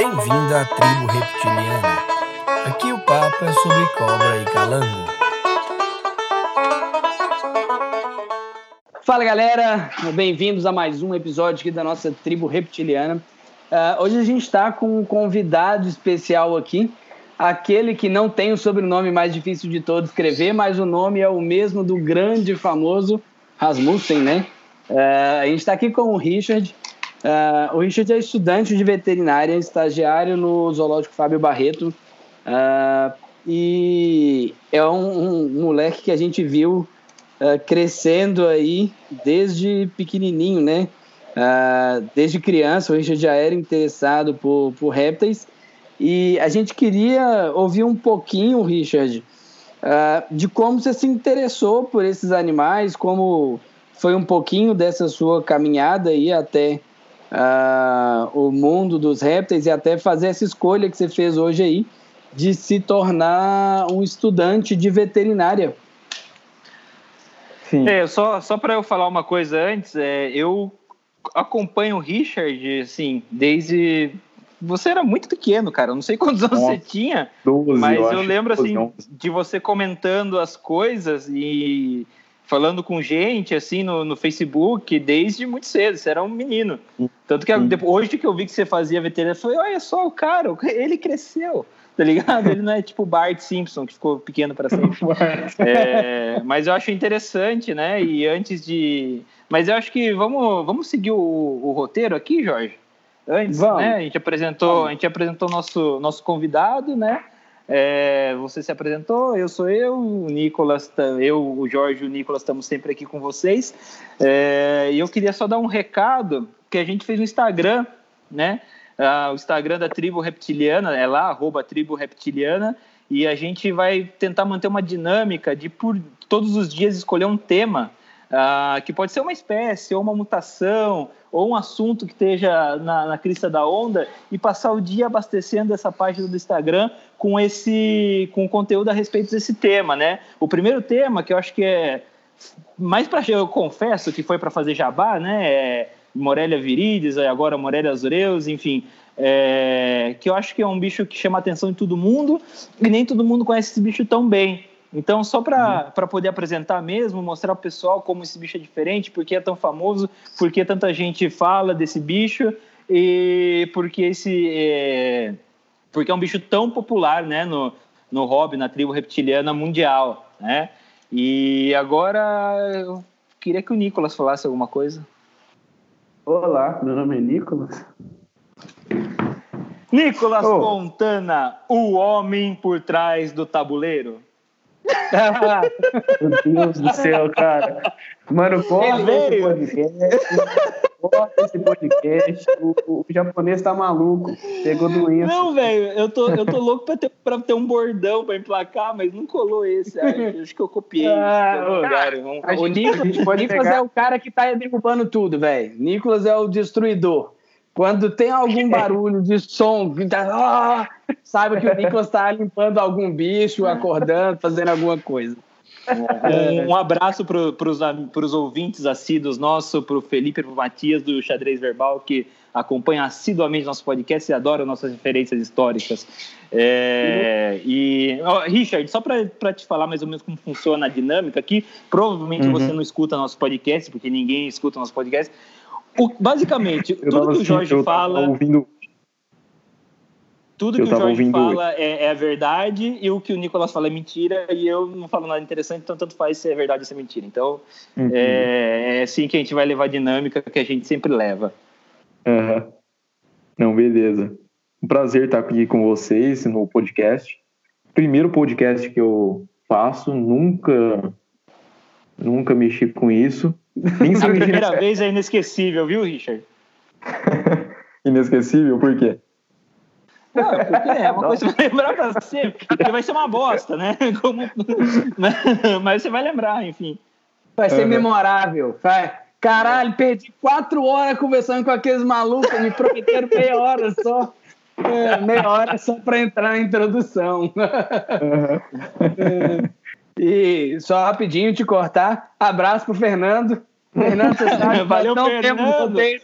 Bem-vindo à tribo reptiliana. Aqui o papo é sobre cobra e calango. Fala galera, bem-vindos a mais um episódio aqui da nossa tribo reptiliana. Uh, hoje a gente está com um convidado especial aqui, aquele que não tem o sobrenome mais difícil de todos escrever, mas o nome é o mesmo do grande famoso Rasmussen, né? Uh, a gente está aqui com o Richard. Uh, o Richard é estudante de veterinária, estagiário no Zoológico Fábio Barreto. e é um, um moleque que a gente viu uh, crescendo aí desde pequenininho, né? Uh, desde criança, o Richard já era interessado por, por répteis e a gente queria ouvir um pouquinho, Richard, uh, de como você se interessou por esses animais, como foi um pouquinho dessa sua caminhada aí até uh, o mundo dos répteis e até fazer essa escolha que você fez hoje aí de se tornar um estudante de veterinária. Sim. É, só, só para eu falar uma coisa antes, é, eu acompanho o Richard, assim, desde. Você era muito pequeno, cara. Eu não sei quantos anos Nossa, você tinha, 12, mas eu, eu lembro, assim, 11. de você comentando as coisas e falando com gente, assim, no, no Facebook, desde muito cedo. Você era um menino. Tanto que depois, hoje que eu vi que você fazia veterinária, eu falei, olha só o cara, ele cresceu tá ligado? Ele não é tipo Bart Simpson, que ficou pequeno para sempre. é, mas eu acho interessante, né? E antes de. Mas eu acho que vamos, vamos seguir o, o roteiro aqui, Jorge. Antes, vamos. né? A gente apresentou, vamos. a gente apresentou nosso nosso convidado, né? É, você se apresentou, eu sou eu, o Nicolas, eu, o Jorge e o Nicolas estamos sempre aqui com vocês. É, e eu queria só dar um recado que a gente fez no Instagram, né? Uh, o Instagram da Tribo Reptiliana, é lá, arroba Tribo Reptiliana, e a gente vai tentar manter uma dinâmica de por todos os dias escolher um tema, uh, que pode ser uma espécie, ou uma mutação, ou um assunto que esteja na, na crista da onda, e passar o dia abastecendo essa página do Instagram com esse com conteúdo a respeito desse tema, né? O primeiro tema, que eu acho que é mais para eu confesso que foi para fazer jabá, né? É, Morelia viridis, agora Morelia azureus, enfim, é, que eu acho que é um bicho que chama a atenção de todo mundo e nem todo mundo conhece esse bicho tão bem. Então, só para uhum. poder apresentar mesmo, mostrar para o pessoal como esse bicho é diferente, por que é tão famoso, por que tanta gente fala desse bicho e porque esse é, porque é um bicho tão popular, né, no, no hobby, na tribo reptiliana mundial, né? E agora eu queria que o Nicolas falasse alguma coisa. Olá, meu nome é Nicolas. Nicolas oh. Fontana, o homem por trás do tabuleiro. Meu Deus do céu, cara. Mano, corta esse podcast. Corta esse podcast. O, o, japonês tá maluco. Pegou doença. Não, velho, eu tô, eu tô louco pra ter, pra ter um bordão pra emplacar, mas não colou esse. acho que eu copiei. Ah, cara, o Nicolas, Nicolas pegar... é o cara que tá derrubando tudo, velho. Nicolas é o destruidor. Quando tem algum barulho de som, tá, oh, saiba que o Nicolas está limpando algum bicho, acordando, fazendo alguma coisa. Um, um abraço para os ouvintes assíduos nosso, para o Felipe e para o Matias do Xadrez Verbal, que acompanha assiduamente nosso podcast e adora nossas referências históricas. É, e, oh, Richard, só para te falar mais ou menos como funciona a dinâmica aqui, provavelmente uhum. você não escuta nosso podcast, porque ninguém escuta nosso podcast. O, basicamente, tudo que o assim, Jorge fala. Ouvindo... Tudo que o Jorge fala é, é, a verdade e o que o Nicolas fala é mentira e eu não falo nada interessante, então tanto faz se é verdade ou se é mentira. Então uhum. é, é, assim que a gente vai levar a dinâmica que a gente sempre leva. Uhum. Não, beleza. Um prazer estar aqui com vocês no podcast. Primeiro podcast que eu faço, nunca nunca mexi com isso. A primeira vez é inesquecível, viu, Richard? inesquecível? Por quê? Não, porque é uma coisa que vai lembrar pra sempre. Porque vai ser uma bosta, né? Como... Mas você vai lembrar, enfim. Vai ser uhum. memorável. Vai. Caralho, perdi quatro horas conversando com aqueles malucos, me prometeram meia hora só. É, meia hora só para entrar na introdução. Uhum. É. E só rapidinho te cortar, abraço pro Fernando. Fernando, você sabe, Valeu, não Fernando. É,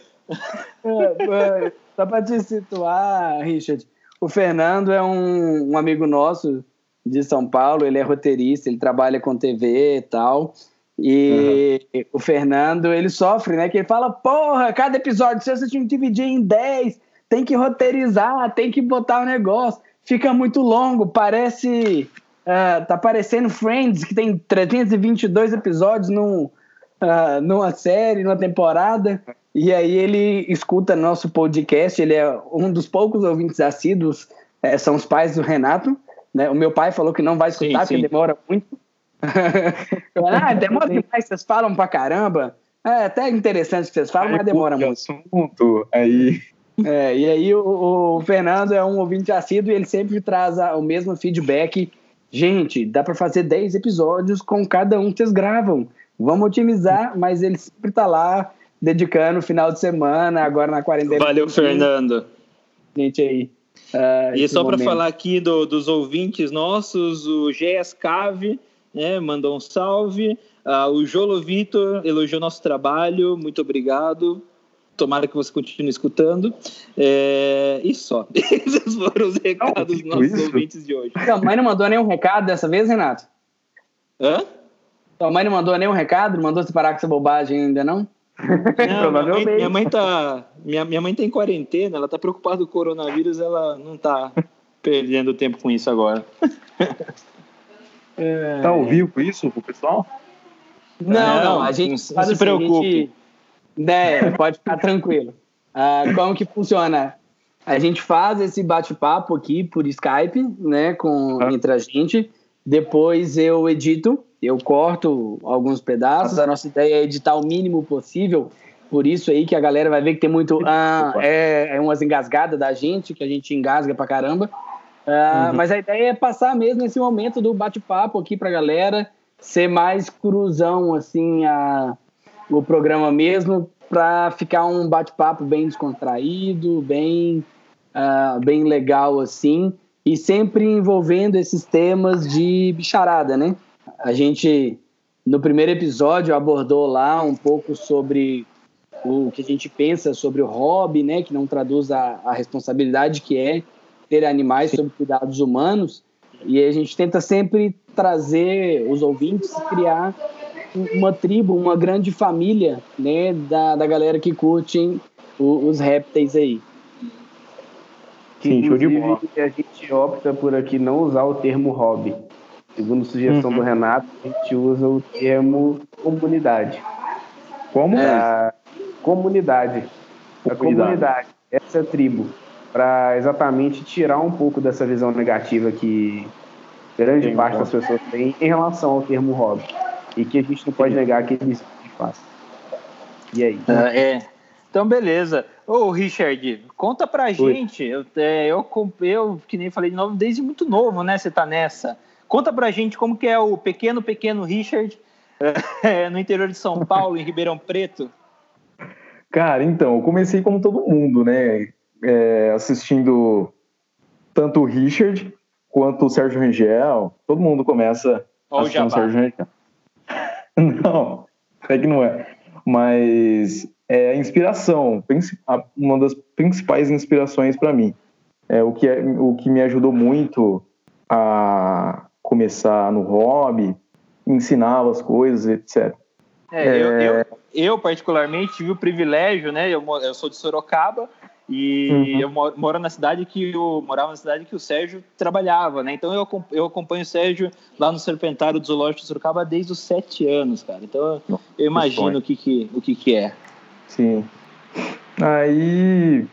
é, só para te situar, Richard, o Fernando é um, um, amigo nosso de São Paulo, ele é roteirista, ele trabalha com TV e tal. E uhum. o Fernando, ele sofre, né? Que ele fala, porra, cada episódio você tinha que dividir em 10, tem que roteirizar, tem que botar o um negócio. Fica muito longo, parece... Uh, tá parecendo Friends, que tem 322 episódios num, uh, numa série, numa temporada. E aí ele escuta nosso podcast, ele é um dos poucos ouvintes assíduos, é, são os pais do Renato. Né? O meu pai falou que não vai escutar, sim, sim. porque demora muito. ah, demora demais, vocês falam pra caramba. É até interessante que vocês falam, mas demora muito. Assunto, aí... É, e aí o, o, Fernando é um ouvinte assíduo e ele sempre traz a, o mesmo feedback. Gente, dá para fazer 10 episódios com cada um que vocês gravam. Vamos otimizar, mas ele sempre tá lá dedicando o final de semana, agora na quarentena. Valeu, Fernando. Gente aí. Uh, e só para falar aqui do, dos ouvintes nossos, o GS Cave né, mandou um salve. Uh, o Jolo Vitor elogiou nosso trabalho, muito obrigado. Tomara que você continue escutando. É, e só. Esses foram os recados dos nossos isso? ouvintes de hoje. Sua mãe não mandou nenhum recado dessa vez, Renato? Hã? Sua mãe não mandou nenhum recado? Não mandou você parar com essa bobagem ainda, não? Não, minha, mãe, minha mãe tá. Minha, minha mãe tá em quarentena, ela tá preocupada com o coronavírus, ela não tá perdendo tempo com isso agora. É... Tá ao vivo isso pro pessoal? Não, não, a gente não se assim, preocupe. Gente, né, pode ficar tranquilo. Uh, como que funciona? A gente faz esse bate-papo aqui por Skype, né, com, ah. entre a gente. Depois eu edito eu corto alguns pedaços. A nossa ideia é editar o mínimo possível. Por isso aí que a galera vai ver que tem muito. Ah, é, é umas engasgadas da gente, que a gente engasga pra caramba. Ah, uhum. Mas a ideia é passar mesmo esse momento do bate-papo aqui pra galera, ser mais cruzão, assim, a, o programa mesmo, pra ficar um bate-papo bem descontraído, bem, uh, bem legal, assim, e sempre envolvendo esses temas de bicharada, né? A gente, no primeiro episódio, abordou lá um pouco sobre o que a gente pensa sobre o hobby, né, que não traduz a, a responsabilidade que é ter animais sob cuidados humanos. E a gente tenta sempre trazer os ouvintes, criar uma tribo, uma grande família, né, da, da galera que curte os répteis aí. Sim, show de bola. A gente opta por aqui não usar o termo hobby. Segundo sugestão uhum. do Renato, a gente usa o termo comunidade. Como? É, comunidade. A comunidade, essa é tribo, para exatamente tirar um pouco dessa visão negativa que grande parte das pessoas tem em relação ao termo hobby. E que a gente não pode negar que ele de faz. E aí? Ah, é. Então, beleza. Ô, Richard, conta pra Oi. gente. Eu, é, eu, eu, que nem falei de novo, desde muito novo, né? Você tá nessa. Conta pra gente como que é o pequeno, pequeno Richard é, no interior de São Paulo, em Ribeirão Preto. Cara, então, eu comecei como todo mundo, né? É, assistindo tanto o Richard quanto o Sérgio Rangel. Todo mundo começa assistindo o Sérgio Rangel. Não, é que não é. Mas é a inspiração, uma das principais inspirações para mim. É o que, é, o que me ajudou muito a começar no hobby, ensinava as coisas, etc. É, é... Eu, eu, eu, particularmente tive o privilégio, né? Eu, eu sou de Sorocaba e uhum. eu moro, na cidade que eu morava na cidade que o Sérgio trabalhava, né? Então eu, eu acompanho o Sérgio lá no Serpentário do Zoológico de Sorocaba desde os sete anos, cara. Então eu, eu imagino o que que, o que que é. Sim. Aí,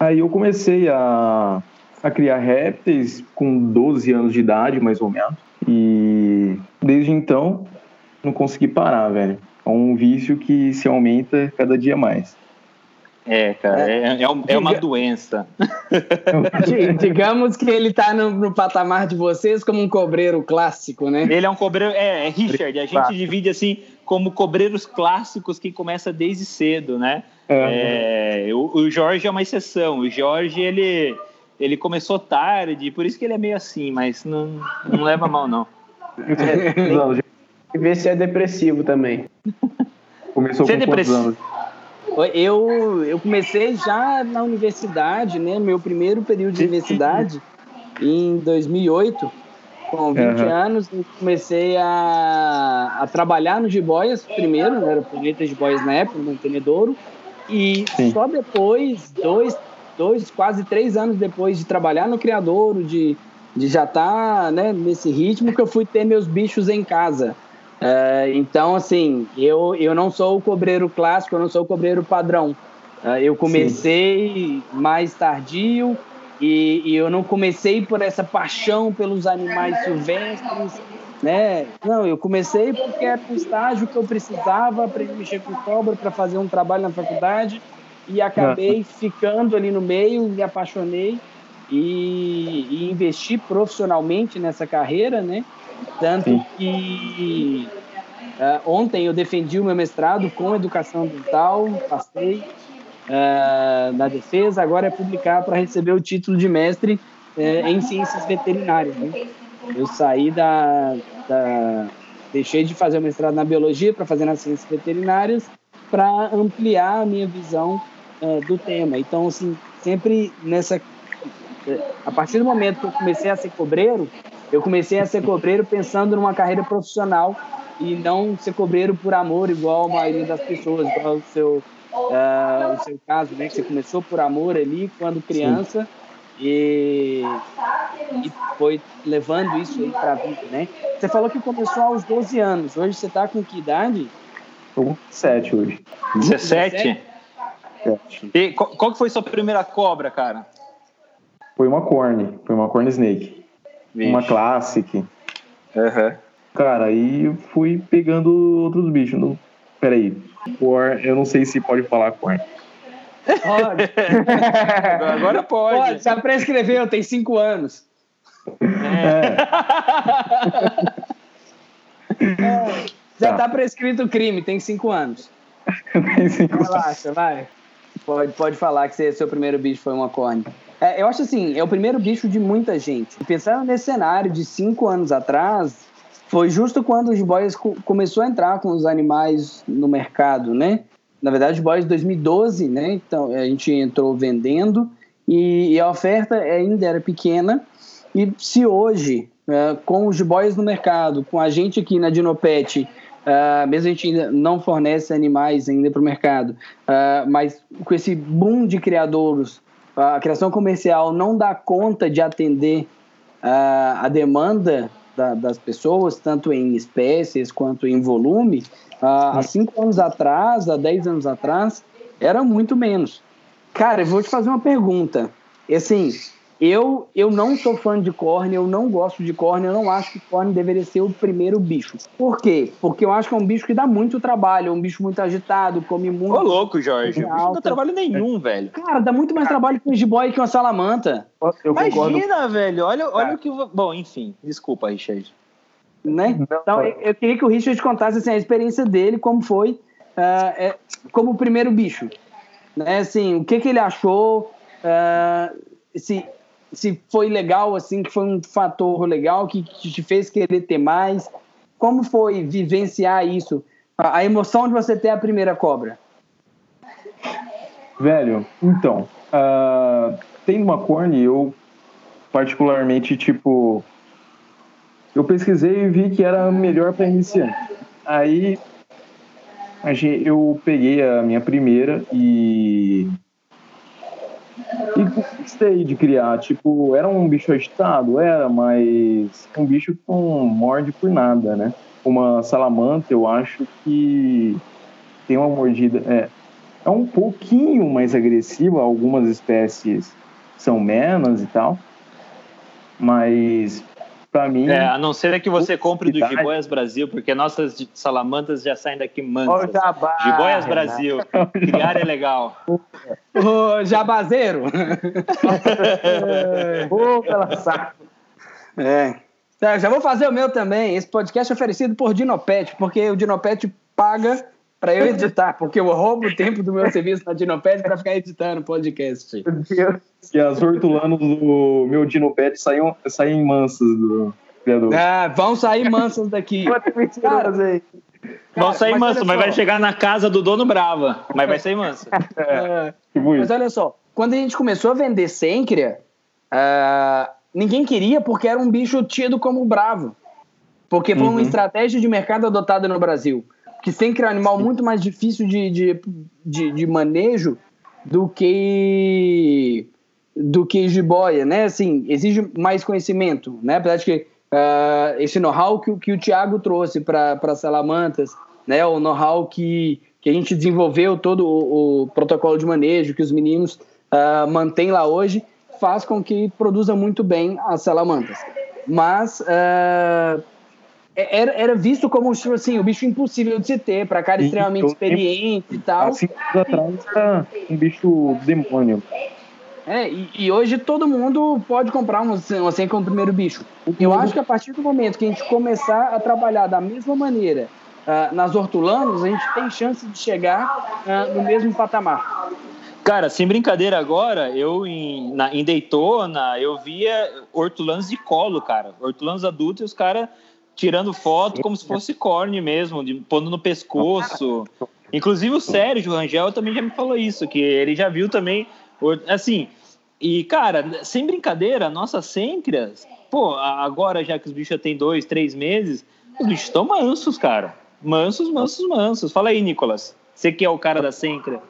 aí eu comecei a a criar répteis com 12 anos de idade, mais ou menos. E desde então, não consegui parar, velho. É um vício que se aumenta cada dia mais. É, cara, é, é, é uma doença. Digamos que ele tá no, no, patamar de vocês como um cobreiro clássico, né? Ele é um cobreiro, é, é Richard, a gente divide assim como cobreiros clássicos que começa desde cedo, né? É. É, o, o Jorge é uma exceção. O Jorge, ele ele começou tarde, por isso que ele é meio assim, mas não, não leva mal, não. É, tem que ver se é depressivo também. Começou Você é com é anos? Eu, eu comecei já na universidade, né? Meu primeiro período de universidade, em 2008, com 20 uhum. anos, comecei a, a trabalhar no Jiboias primeiro, né? era planeta Jiboias na época, no Mantenedouro, e Sim. só depois, dois, dois, quase três anos depois de trabalhar no Criadouro, de, de já estar tá, né, nesse ritmo, que eu fui ter meus bichos em casa. Uh, então, assim, eu, eu não sou o cobreiro clássico, eu não sou o cobreiro padrão. Uh, eu comecei Sim. mais tardio e, e, eu não comecei por essa paixão pelos animais silvestres, né? Não, eu comecei porque era um estágio que eu precisava para mexer com cobra, para fazer um trabalho na faculdade e acabei ah. ficando ali no meio, me apaixonei e, e investi profissionalmente nessa carreira, né? Tanto Sim. que uh, ontem eu defendi o meu mestrado com educação ambiental, passei uh, na defesa, agora é publicar para receber o título de mestre uh, em ciências veterinárias. Né? Eu saí da, da. Deixei de fazer o mestrado na biologia para fazer nas ciências veterinárias para ampliar a minha visão do tema. Então, assim, sempre nessa. A partir do momento que eu comecei a ser cobreiro, eu comecei a ser cobreiro pensando numa carreira profissional e não ser cobreiro por amor, igual a maioria das pessoas, igual o seu, uh, o seu caso, né? Que você começou por amor ali quando criança e, e, foi levando isso aí para a vida, né? Você falou que começou aos 12 anos. Hoje você está com que idade? Estou com 17 hoje. 17? E qual, qual que foi sua primeira cobra, cara? Foi uma corne, foi uma corn snake. Vixe. uma classic. Uhum. Cara, aí eu fui pegando outros bichos. Não... Peraí. Cor, eu não sei se pode falar corn. Pode. Agora pode. Pode, já prescreveu, tem cinco anos. É. é. Já tá. tá prescrito o crime, tem cinco anos. tem cinco Relaxa, anos. vai. Pode, pode falar que seu primeiro bicho foi uma corne. É, eu acho assim, é o primeiro bicho de muita gente. Pensando nesse cenário de cinco anos atrás, foi justo quando os boys co começou a entrar com os animais no mercado, né? Na verdade, os boys 2012, né? Então a gente entrou vendendo e, e a oferta ainda era pequena. E se hoje, é, com os boys no mercado, com a gente aqui na Dinopet, Uh, mesmo a gente ainda não fornece animais ainda para o mercado, uh, mas com esse boom de criadouros a criação comercial não dá conta de atender uh, a demanda da, das pessoas, tanto em espécies quanto em volume, uh, há cinco anos atrás, há dez anos atrás, era muito menos. Cara, eu vou te fazer uma pergunta. Assim, eu, eu não sou fã de corne, eu não gosto de corne, eu não acho que corne deveria ser o primeiro bicho. Por quê? Porque eu acho que é um bicho que dá muito trabalho, é um bicho muito agitado, come muito. Ô, louco, Jorge. Não dá trabalho nenhum, velho. Cara, dá muito mais trabalho que um jiboia que uma salamanta. Eu Imagina, concordo. velho. Olha, olha o que. Bom, enfim, desculpa, Richard. Né? Então, eu, eu queria que o Richard contasse assim, a experiência dele, como foi, uh, é, como o primeiro bicho. Né? Assim, o que, que ele achou. Uh, se se foi legal, assim, que foi um fator legal que, te fez querer ter mais. Como foi vivenciar isso? A, emoção de você ter a primeira cobra? Velho, então, uh, tem uma corne, eu particularmente, tipo, eu pesquisei e vi que era melhor para iniciante. Aí eu peguei a minha primeira e e gostei de criar. Tipo, era um bicho agitado? Era, mas um bicho que não morde por nada, né? Uma salamanta, eu acho que tem uma mordida. É, é um pouquinho mais agressiva, algumas espécies são menos e tal. Mas para mim. É, a não ser que você compre do Giboias Brasil, porque nossas salamantas já saem daqui mansas. Jabá, Giboias Brasil. Criar é legal. Ô, jabazeiro. Ô, pela saco. É. Tá, já vou fazer o meu também. Esse podcast é oferecido por Dinopet, porque o Dinopet paga para eu editar, porque eu roubo o tempo do meu serviço na Dinopet para ficar editando podcast. E as hortulanas do meu Dinopet saem, saem mansas do criador. Ah, vão sair mansas daqui. Cara, Vão sair mas manso, mas vai chegar na casa do dono brava. Mas vai sair manso. É, mas olha só, quando a gente começou a vender Sencria, uh, ninguém queria porque era um bicho tido como bravo. Porque foi uhum. uma estratégia de mercado adotada no Brasil. Que Sencria é um animal muito mais difícil de, de, de, de manejo do que do que jiboia, né? Assim, exige mais conhecimento, né? Apesar de que uh, esse know-how que, que o Thiago trouxe para Salamantas, né? O know-how que, que a gente desenvolveu, todo o, o protocolo de manejo que os meninos uh, mantêm lá hoje, faz com que produza muito bem as Salamantas. Mas uh, era, era visto como tipo assim, o bicho impossível de se ter, para cara extremamente experiente e tal. Assim, atrás era um bicho demônio. É, e, e, hoje todo mundo pode comprar uma, uma senha como primeiro bicho. Eu acho que a partir do momento que a gente começar a trabalhar da mesma maneira uh, nas hortulanas, a gente tem chance de chegar uh, no mesmo patamar. Cara, sem brincadeira agora, eu em, na, em Daytona, eu via hortulanos de colo, cara. Hortulanos adultos e os caras tirando foto como se fosse corne mesmo, de, pondo no pescoço. Inclusive o Sérgio Rangel também já me falou isso, que ele já viu também Assim, e, cara, sem brincadeira, nossas sêncreas, pô, agora já que os bichos já tem dois, três meses, os bichos estão mansos, cara. Mansos, mansos, mansos. Fala aí, Nicolas. Você que é o cara da sêncrea.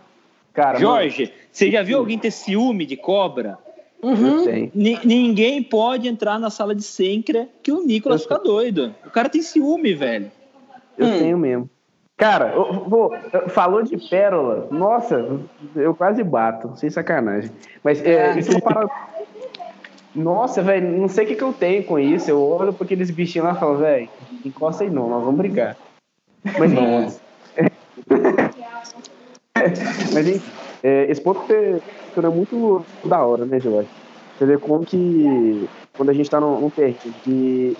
Cara, Jorge, mano. você já viu alguém ter ciúme de cobra? Uhum. Ninguém pode entrar na sala de sêncrea que o Nicolas fica doido. O cara tem ciúme, velho. Eu hum. tenho mesmo. Cara, eu vou, falou de pérola. Nossa, eu quase bato, sem sacanagem. Mas é, isso é para... Nossa, velho, não sei o que, que eu tenho com isso. Eu olho para aqueles bichinhos lá e falo, velho, encosta aí não, nós vamos brigar. Mas não. Mas enfim, é, esse ponto é, é muito da hora, né, Jorge? Você vê como que quando a gente está num, num que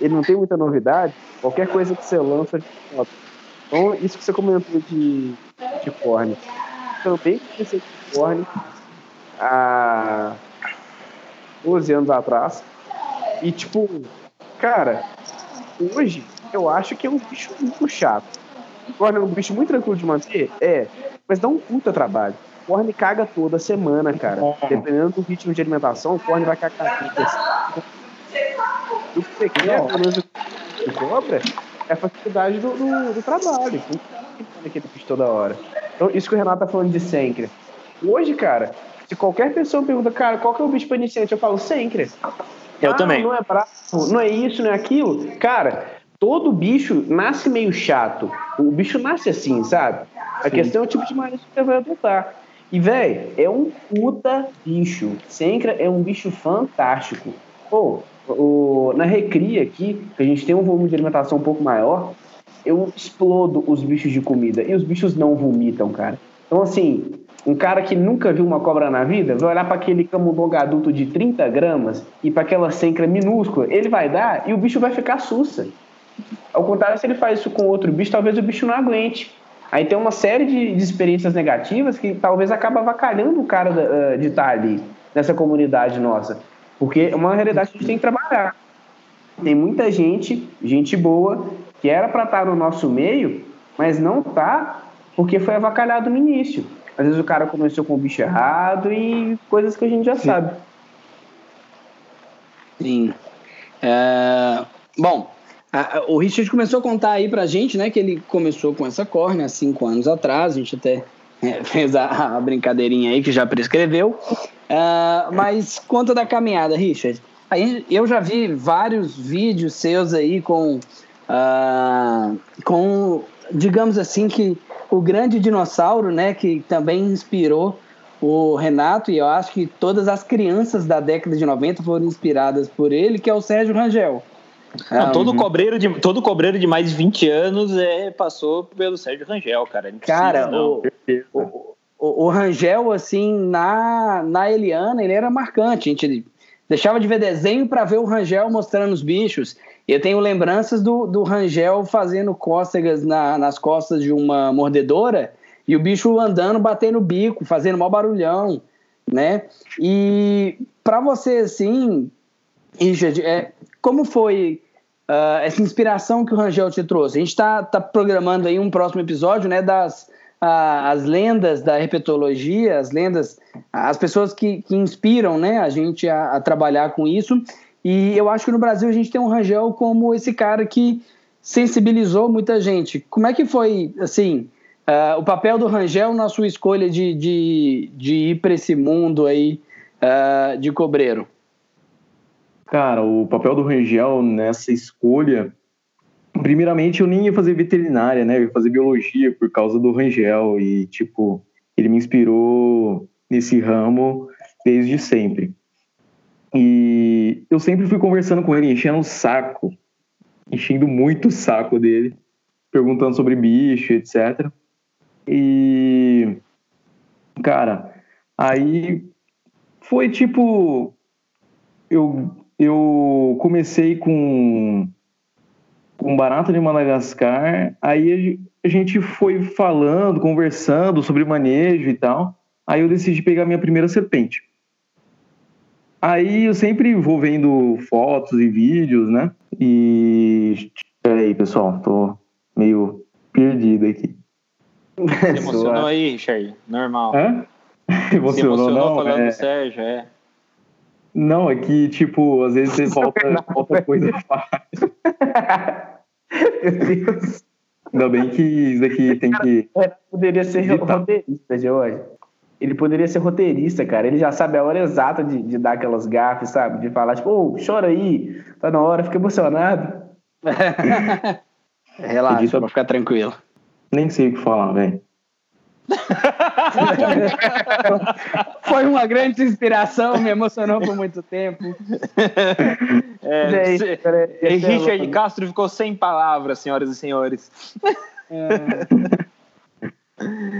ele não tem muita novidade, qualquer coisa que você lança, então, isso que você comentou de, de corne. Também comecei com corne há 12 anos atrás. E, tipo, cara, hoje eu acho que é um bicho muito chato. Corne é um bicho muito tranquilo de manter? É, mas dá um puta trabalho. Corne caga toda semana, cara. Dependendo do ritmo de alimentação, o corne vai cagar O que você quer, pelo menos de cobra, é a facilidade do, do, do trabalho. Aquele bicho toda hora. Então, isso que o Renato tá falando de Sencre. Hoje, cara, se qualquer pessoa pergunta, cara, qual que é o bicho para iniciante? Eu falo, Sencre. Eu ah, também. Não é bravo, não é isso, não é aquilo. Cara, todo bicho nasce meio chato. O bicho nasce assim, sabe? A Sim. questão é o tipo de manejo que você vai adotar. E, velho, é um puta bicho. Sencra é um bicho fantástico. Pô, o, na recria aqui, que a gente tem um volume de alimentação um pouco maior, eu explodo os bichos de comida. E os bichos não vomitam, cara. Então, assim, um cara que nunca viu uma cobra na vida vai olhar para aquele camundongo adulto de 30 gramas e para aquela sencra minúscula, ele vai dar e o bicho vai ficar sussa. Ao contrário, se ele faz isso com outro bicho, talvez o bicho não aguente. Aí tem uma série de, de experiências negativas que talvez acaba avacalhando o cara uh, de estar ali, nessa comunidade nossa. Porque é uma realidade que a gente tem que trabalhar. Tem muita gente, gente boa, que era para estar no nosso meio, mas não tá porque foi avacalhado no início. Às vezes o cara começou com o bicho errado e coisas que a gente já Sim. sabe. Sim. É... Bom, o Richard começou a contar aí pra gente, né, que ele começou com essa córnea há cinco anos atrás, a gente até é, fez a, a, brincadeirinha aí que já prescreveu. Uh, mas conta da caminhada, Richard. Aí eu já vi vários vídeos seus aí com, uh, com digamos assim, que o grande dinossauro, né, que também inspirou o Renato, e eu acho que todas as crianças da década de 90 foram inspiradas por ele, que é o Sérgio Rangel. Não, todo, uhum. cobreiro de, todo cobreiro de mais de 20 anos é, passou pelo Sérgio Rangel, cara. Cara, o, o, o, o, Rangel, assim, na, na Eliana, ele era marcante. A gente deixava de ver desenho para ver o Rangel mostrando os bichos. Eu tenho lembranças do, do Rangel fazendo cócegas na, nas costas de uma mordedora e o bicho andando, batendo o bico, fazendo maior barulhão, né? E para você, assim, Richard, é, como foi uh, essa inspiração que o Rangel te trouxe. A gente está tá programando aí um próximo episódio, né, das uh, as lendas da herpetologia, as lendas, as pessoas que, que inspiram, né, a gente a, a trabalhar com isso. E eu acho que no Brasil a gente tem um Rangel como esse cara que sensibilizou muita gente. Como é que foi, assim, uh, o papel do Rangel na sua escolha de, de, de ir para esse mundo aí uh, de cobreiro? Cara, o papel do Rangel nessa escolha, primeiramente eu nem ia fazer veterinária, né? Eu ia fazer biologia por causa do Rangel e, tipo, ele me inspirou nesse ramo desde sempre. E eu sempre fui conversando com ele, enchendo o saco, enchendo muito o saco dele, perguntando sobre bicho, etc. E, cara, aí foi tipo. Eu, eu comecei com, com barata de Madagascar, aí a gente foi falando, conversando sobre manejo e tal. Aí eu decidi pegar minha primeira serpente. Aí eu sempre vou vendo fotos e vídeos, né? E. Peraí, pessoal, tô meio perdido aqui. Você emocionou aí, Richard? Normal. Hã? Emocionou, Você emocionou não, falando é... do Sérgio, é. Não, é que, tipo, às vezes você volta, volta coisa fácil. Meu Deus. Ainda bem que isso daqui tem que. Poderia ser roteirista de hoje. Ele poderia ser roteirista, cara. Ele já sabe a hora exata de, de dar aquelas gafes, sabe? De falar, tipo, oh, chora aí, tá na hora, fica emocionado. Relaxa, pra ficar tranquilo. Nem sei o que falar, velho. Foi uma grande inspiração, me emocionou por muito tempo. É, Gente, é Richard Castro ficou sem palavras, senhoras e senhores. É.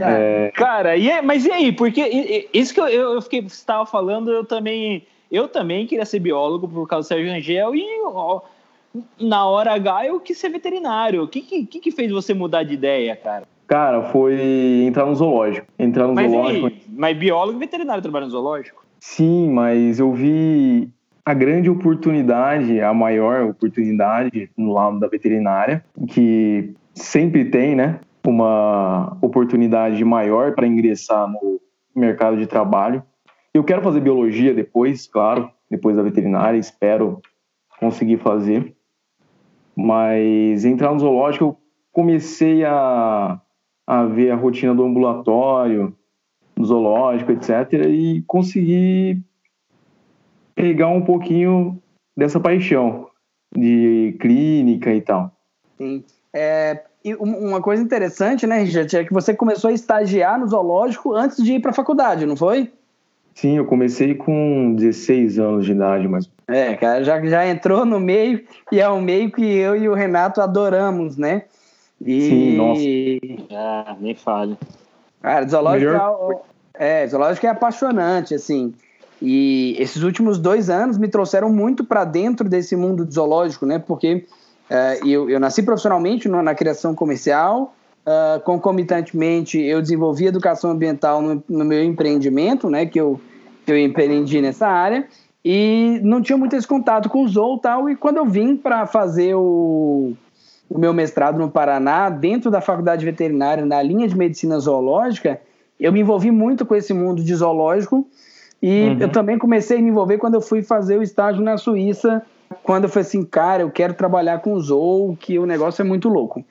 É... Cara, e é, mas e aí? Porque isso que eu, eu fiquei estava falando, eu também eu também queria ser biólogo por causa do Sérgio Angel e ó, na hora H eu quis ser veterinário. O que, que, que fez você mudar de ideia, cara? Cara, foi entrar no zoológico. Entrar no mas zoológico. Aí, mas biólogo e veterinário trabalham no zoológico? Sim, mas eu vi a grande oportunidade, a maior oportunidade no lado da veterinária, que sempre tem, né? uma oportunidade maior para ingressar no mercado de trabalho. Eu quero fazer biologia depois, claro, depois da veterinária, espero conseguir fazer. Mas entrar no zoológico, eu comecei a, a ver a rotina do ambulatório, do zoológico, etc., e consegui pegar um pouquinho dessa paixão de clínica e tal. Sim. É, e uma coisa interessante, né, Richard, é que você começou a estagiar no zoológico antes de ir para a faculdade, não foi? Sim, eu comecei com 16 anos de idade, mas. É, cara, já, já entrou no meio e é um meio que eu e o Renato adoramos, né? E... Sim, nossa. Ah, nem fale. Cara, zoológico, Melhor... é, é, zoológico é apaixonante, assim. E esses últimos dois anos me trouxeram muito para dentro desse mundo zoológico, né? Porque Uh, eu, eu, nasci profissionalmente na criação comercial, uh, concomitantemente eu desenvolvi educação ambiental no, no, meu empreendimento, né, que eu, que eu empreendi nessa área, e não tinha muito esse contato com o zoo e tal, e quando eu vim para fazer o, o meu mestrado no Paraná, dentro da faculdade veterinária, na linha de medicina zoológica, eu me envolvi muito com esse mundo de zoológico, e uhum. eu também comecei a me envolver quando eu fui fazer o estágio na Suíça, quando eu falei assim, cara, eu quero trabalhar com o Zou, que o negócio é muito louco.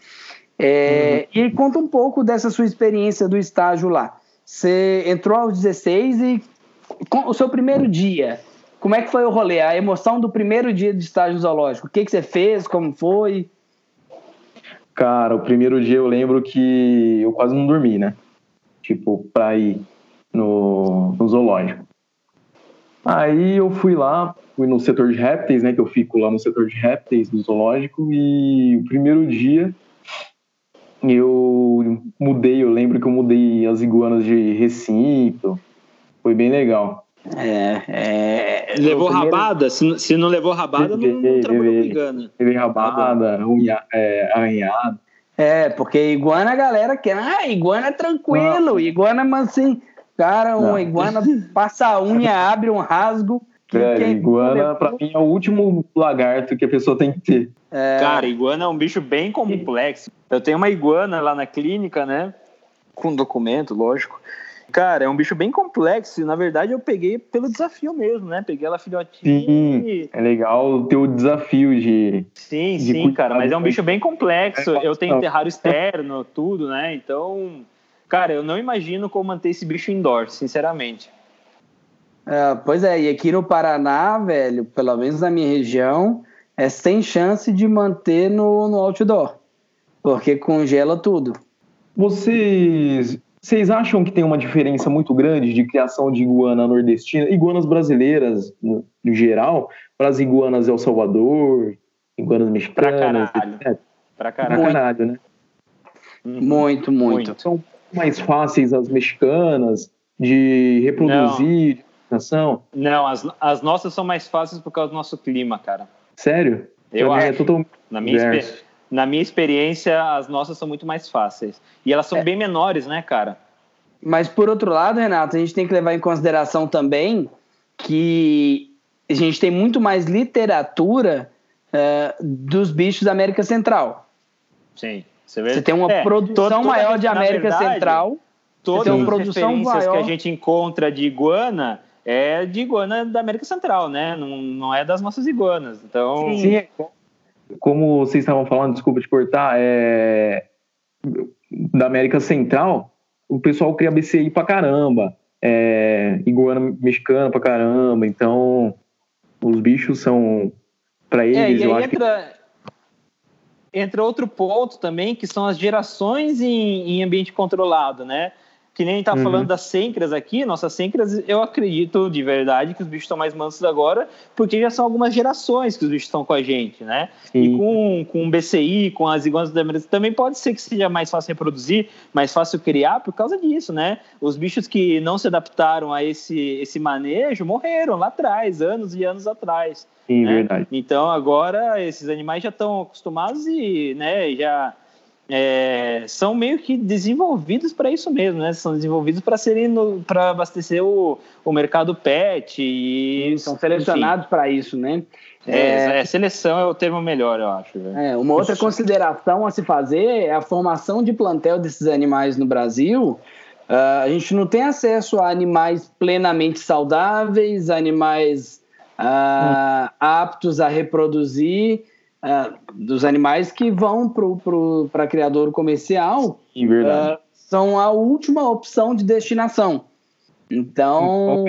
É, uhum. E conta um pouco dessa sua experiência do estágio lá. Você entrou aos 16 e o seu primeiro dia, como é que foi o rolê? A emoção do primeiro dia de estágio zoológico? O que, que você fez? Como foi? Cara, o primeiro dia eu lembro que eu quase não dormi, né? Tipo, pra ir no, no zoológico. Aí eu fui lá, fui no setor de répteis, né? Que eu fico lá no setor de répteis do zoológico. E o primeiro dia eu mudei, eu lembro que eu mudei as iguanas de recinto. Foi bem legal. É, é... Levou primeiro... rabada? Se, se não levou rabada, não, não trabalhou com iguana. Teve rabada, unha, é, arranhada. É, porque iguana a galera quer. Ah, iguana é tranquilo, iguana, mas assim Cara, uma iguana passa a unha, abre um rasgo. Velho, iguana, pra mim, é o último lagarto que a pessoa tem que ter. É... Cara, iguana é um bicho bem complexo. Eu tenho uma iguana lá na clínica, né? Com documento, lógico. Cara, é um bicho bem complexo. E, na verdade, eu peguei pelo desafio mesmo, né? Peguei ela filhotinha. Sim, e... é legal ter o desafio de. Sim, de sim, cara. Mas é um bicho bem complexo. É, eu tenho terrário externo, tudo, né? Então, cara, eu não imagino como manter esse bicho indoor, sinceramente. É, pois é, e aqui no Paraná, velho, pelo menos na minha região, é sem chance de manter no, no outdoor, porque congela tudo. Vocês, vocês acham que tem uma diferença muito grande de criação de iguana nordestina, iguanas brasileiras no, no geral, para as iguanas El Salvador, iguanas mexicanas? Pra caralho. Etc. Pra caralho. Pra caralho, né? Muito, muito. Então, são mais fáceis as mexicanas de reproduzir, Não não, as, as nossas são mais fáceis por causa do nosso clima, cara. Sério? Eu acho. É total... na, minha na minha experiência, as nossas são muito mais fáceis. E elas são é. bem menores, né, cara? Mas por outro lado, Renato, a gente tem que levar em consideração também que a gente tem muito mais literatura uh, dos bichos da América Central. Sim. Você, vê? você tem uma é, produção maior de América verdade, Central. Todas as referências maior. que a gente encontra de iguana é de iguana da América Central, né? Não, não é das nossas iguanas. Então. Sim. Como vocês estavam falando, desculpa te cortar, é... da América Central, o pessoal cria BCI pra caramba. É... Iguana mexicana pra caramba. Então, os bichos são. Pra eles, é, e eu acho entra... que entra outro ponto também, que são as gerações em, em ambiente controlado, né? Que nem tá uhum. falando das sencras aqui, nossas sencras, eu acredito de verdade que os bichos estão mais mansos agora, porque já são algumas gerações que os bichos estão com a gente, né? Sim. E com, com o BCI, com as iguanas da América, também pode ser que seja mais fácil reproduzir, mais fácil criar por causa disso, né? Os bichos que não se adaptaram a esse, esse manejo morreram lá atrás, anos e anos atrás. Sim, né? verdade. Então agora esses animais já estão acostumados e, né, já é, são meio que desenvolvidos para isso mesmo, né? São desenvolvidos para serem para abastecer o, o mercado pet e são selecionados para isso, né? É, é, é, seleção é o termo melhor, eu acho. É, uma outra consideração a se fazer é a formação de plantel desses animais no Brasil. Uh, a gente não tem acesso a animais plenamente saudáveis, animais uh, hum. aptos a reproduzir uh, dos animais que vão para criador comercial Sim, uh, são a última opção de destinação. Então.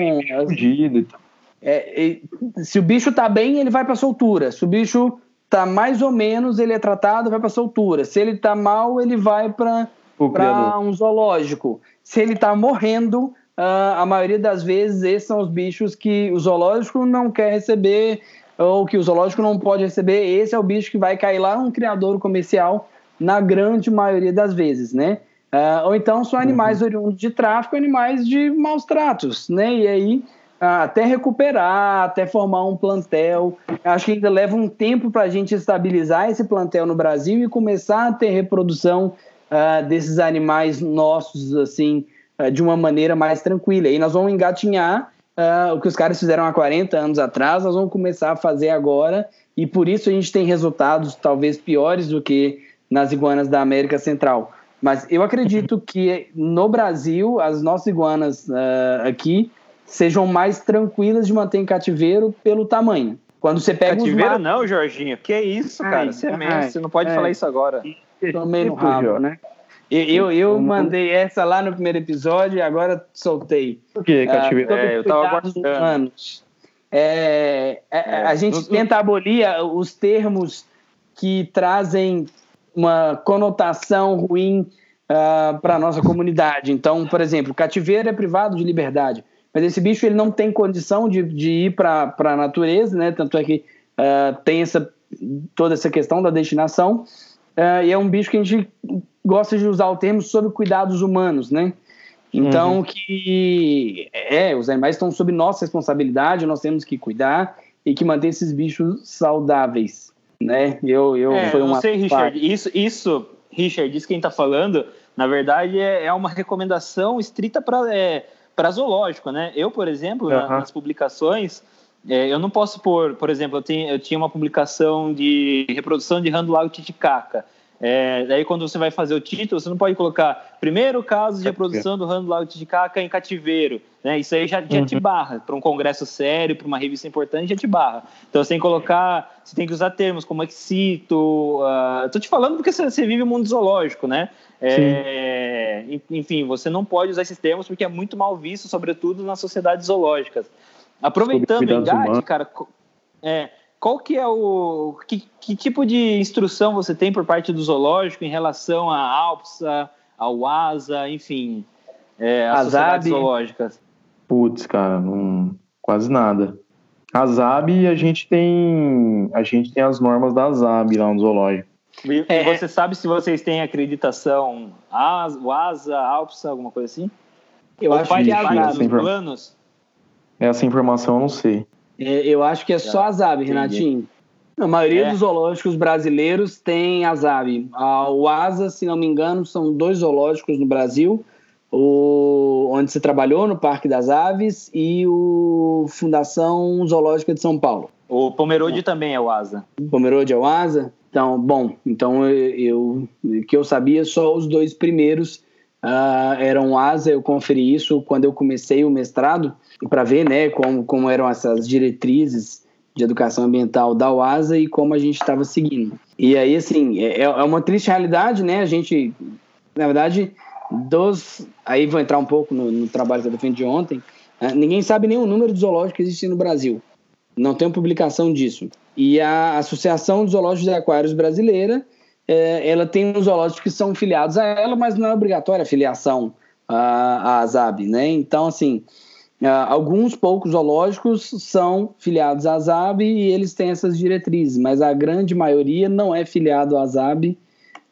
É, é, se o bicho está bem, ele vai para soltura. Se o bicho está mais ou menos, ele é tratado, vai para soltura. Se ele está mal, ele vai para um zoológico. Se ele está morrendo, uh, a maioria das vezes esses são os bichos que o zoológico não quer receber ou que o zoológico não pode receber, esse é o bicho que vai cair lá num criador comercial na grande maioria das vezes, né? Uh, ou então são animais uhum. oriundos de tráfico, animais de maus tratos, né? E aí, uh, até recuperar, até formar um plantel, acho que ainda leva um tempo para a gente estabilizar esse plantel no Brasil e começar a ter reprodução uh, desses animais nossos, assim, de uma maneira mais tranquila. E nós vamos engatinhar uh, o que os caras fizeram há 40 anos atrás, nós vamos começar a fazer agora, e por isso a gente tem resultados talvez piores do que nas iguanas da América Central. Mas eu acredito que no Brasil, as nossas iguanas uh, aqui sejam mais tranquilas de manter em cativeiro pelo tamanho. Quando você pega Cativeiro não, Jorginho. Que é isso, cara? Ai, você, é mesmo, você não pode é, falar isso agora. Tomei no rabo, né? Eu, eu mandei essa lá no primeiro episódio e agora soltei. Por que, Cativeiro? Ah, é, eu tava gostando. É, é, é, a gente tenta abolir os termos que trazem uma conotação ruim uh, ah, para a nossa comunidade. Então, por exemplo, cativeiro é privado de liberdade, mas esse bicho ele não tem condição de, de ir para a natureza, né? Tanto é que uh, tem essa, toda essa questão da destinação. Uh, e é um bicho que a gente gosta de usar o termo sobre cuidados humanos, né? Então, uhum. que é, os animais estão sob nossa responsabilidade, nós temos que cuidar e que manter esses bichos saudáveis, né? Eu, eu é, foi uma. Sei, Richard. Isso, isso, Richard, isso que a gente está falando, na verdade, é, é uma recomendação estrita para é, zoológico, né? Eu, por exemplo, uhum. na, nas publicações É, eu não posso pôr, por exemplo, eu, tenho, eu tinha uma publicação de reprodução de rã do lago Titicaca. É, daí quando você vai fazer o título, você não pode colocar primeiro caso de reprodução do rã do lago Titicaca em cativeiro. Né? Isso aí já, já uhum. te barra. Para um congresso sério, para uma revista importante, já te barra. Então você tem que colocar, você tem que usar termos como excito. Uh, tô te falando porque você, você vive o um mundo zoológico, né? É, enfim, você não pode usar esses termos porque é muito mal visto, sobretudo nas sociedades zoológicas. Aproveitando o engate, cara, é, qual que é o que, que, tipo de instrução você tem por parte do zoológico em relação à ALPSA, ao ASA, enfim, é, as sociedades zoológicas? Putz, cara, não, quase nada. A ZAB, a gente tem a gente tem as normas da ZAB lá no zoológico. E é, você sabe se vocês têm acreditação ASA, ALPSA, alguma coisa assim? Eu Ou acho que é a dos planos? Essa informação eu não sei. É, eu acho que é só a ZAB, Renatinho. A maioria é. dos zoológicos brasileiros tem a ZAB. O ASA, se não me engano, são dois zoológicos no Brasil. O, onde você trabalhou, no Parque das Aves, e o Fundação Zoológica de São Paulo. O Pomerode também é o ASA. O Pomerode é o ASA? Então, bom, então eu, que eu sabia, só os dois primeiros uh, eram ASA, eu conferi isso quando eu comecei o mestrado, para ver né, como, como eram essas diretrizes de educação ambiental da UASA e como a gente estava seguindo. E aí, assim, é, é uma triste realidade, né? A gente, na verdade, dos. Aí vou entrar um pouco no, no trabalho que eu defendi ontem. Uh, ninguém sabe nem o número de zoológicos que existe no Brasil. Não tem publicação disso. E a Associação de Zoológicos e Aquários Brasileira, é, ela tem uns zoológicos que são filiados a ela, mas não é obrigatória a filiação à, à ZAB, né? Então, assim, Uh, alguns poucos zoológicos são filiados à ZAB e eles têm essas diretrizes, mas a grande maioria não é filiado à ZAB uh,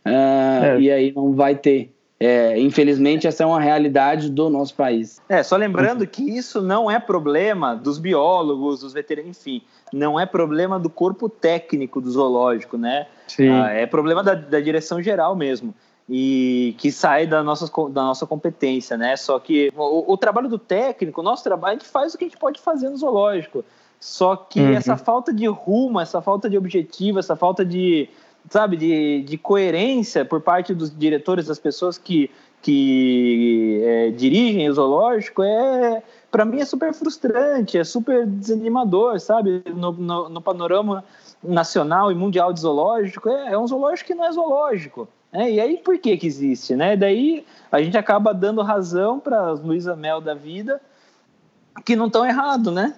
é. e aí não vai ter. É, infelizmente, essa é uma realidade do nosso país. É, só lembrando que isso não é problema dos biólogos, dos veterinários, enfim, não é problema do corpo técnico do zoológico, né? Sim. Uh, é problema da, da direção geral mesmo e que sai da nossa, da nossa competência, né? Só que o, o, trabalho do técnico, o nosso trabalho, a gente faz o que a gente pode fazer no zoológico. Só que uhum. essa falta de rumo, essa falta de objetivo, essa falta de, sabe, de, de coerência por parte dos diretores, das pessoas que, que é, dirigem o zoológico, é, para mim é super frustrante, é super desanimador, sabe? No, no, no panorama nacional e mundial de zoológico, é, é um zoológico que não é zoológico. É, e aí, por que que existe, né? Daí a gente acaba dando razão para as Luísa Mel da vida, que não estão errado, né?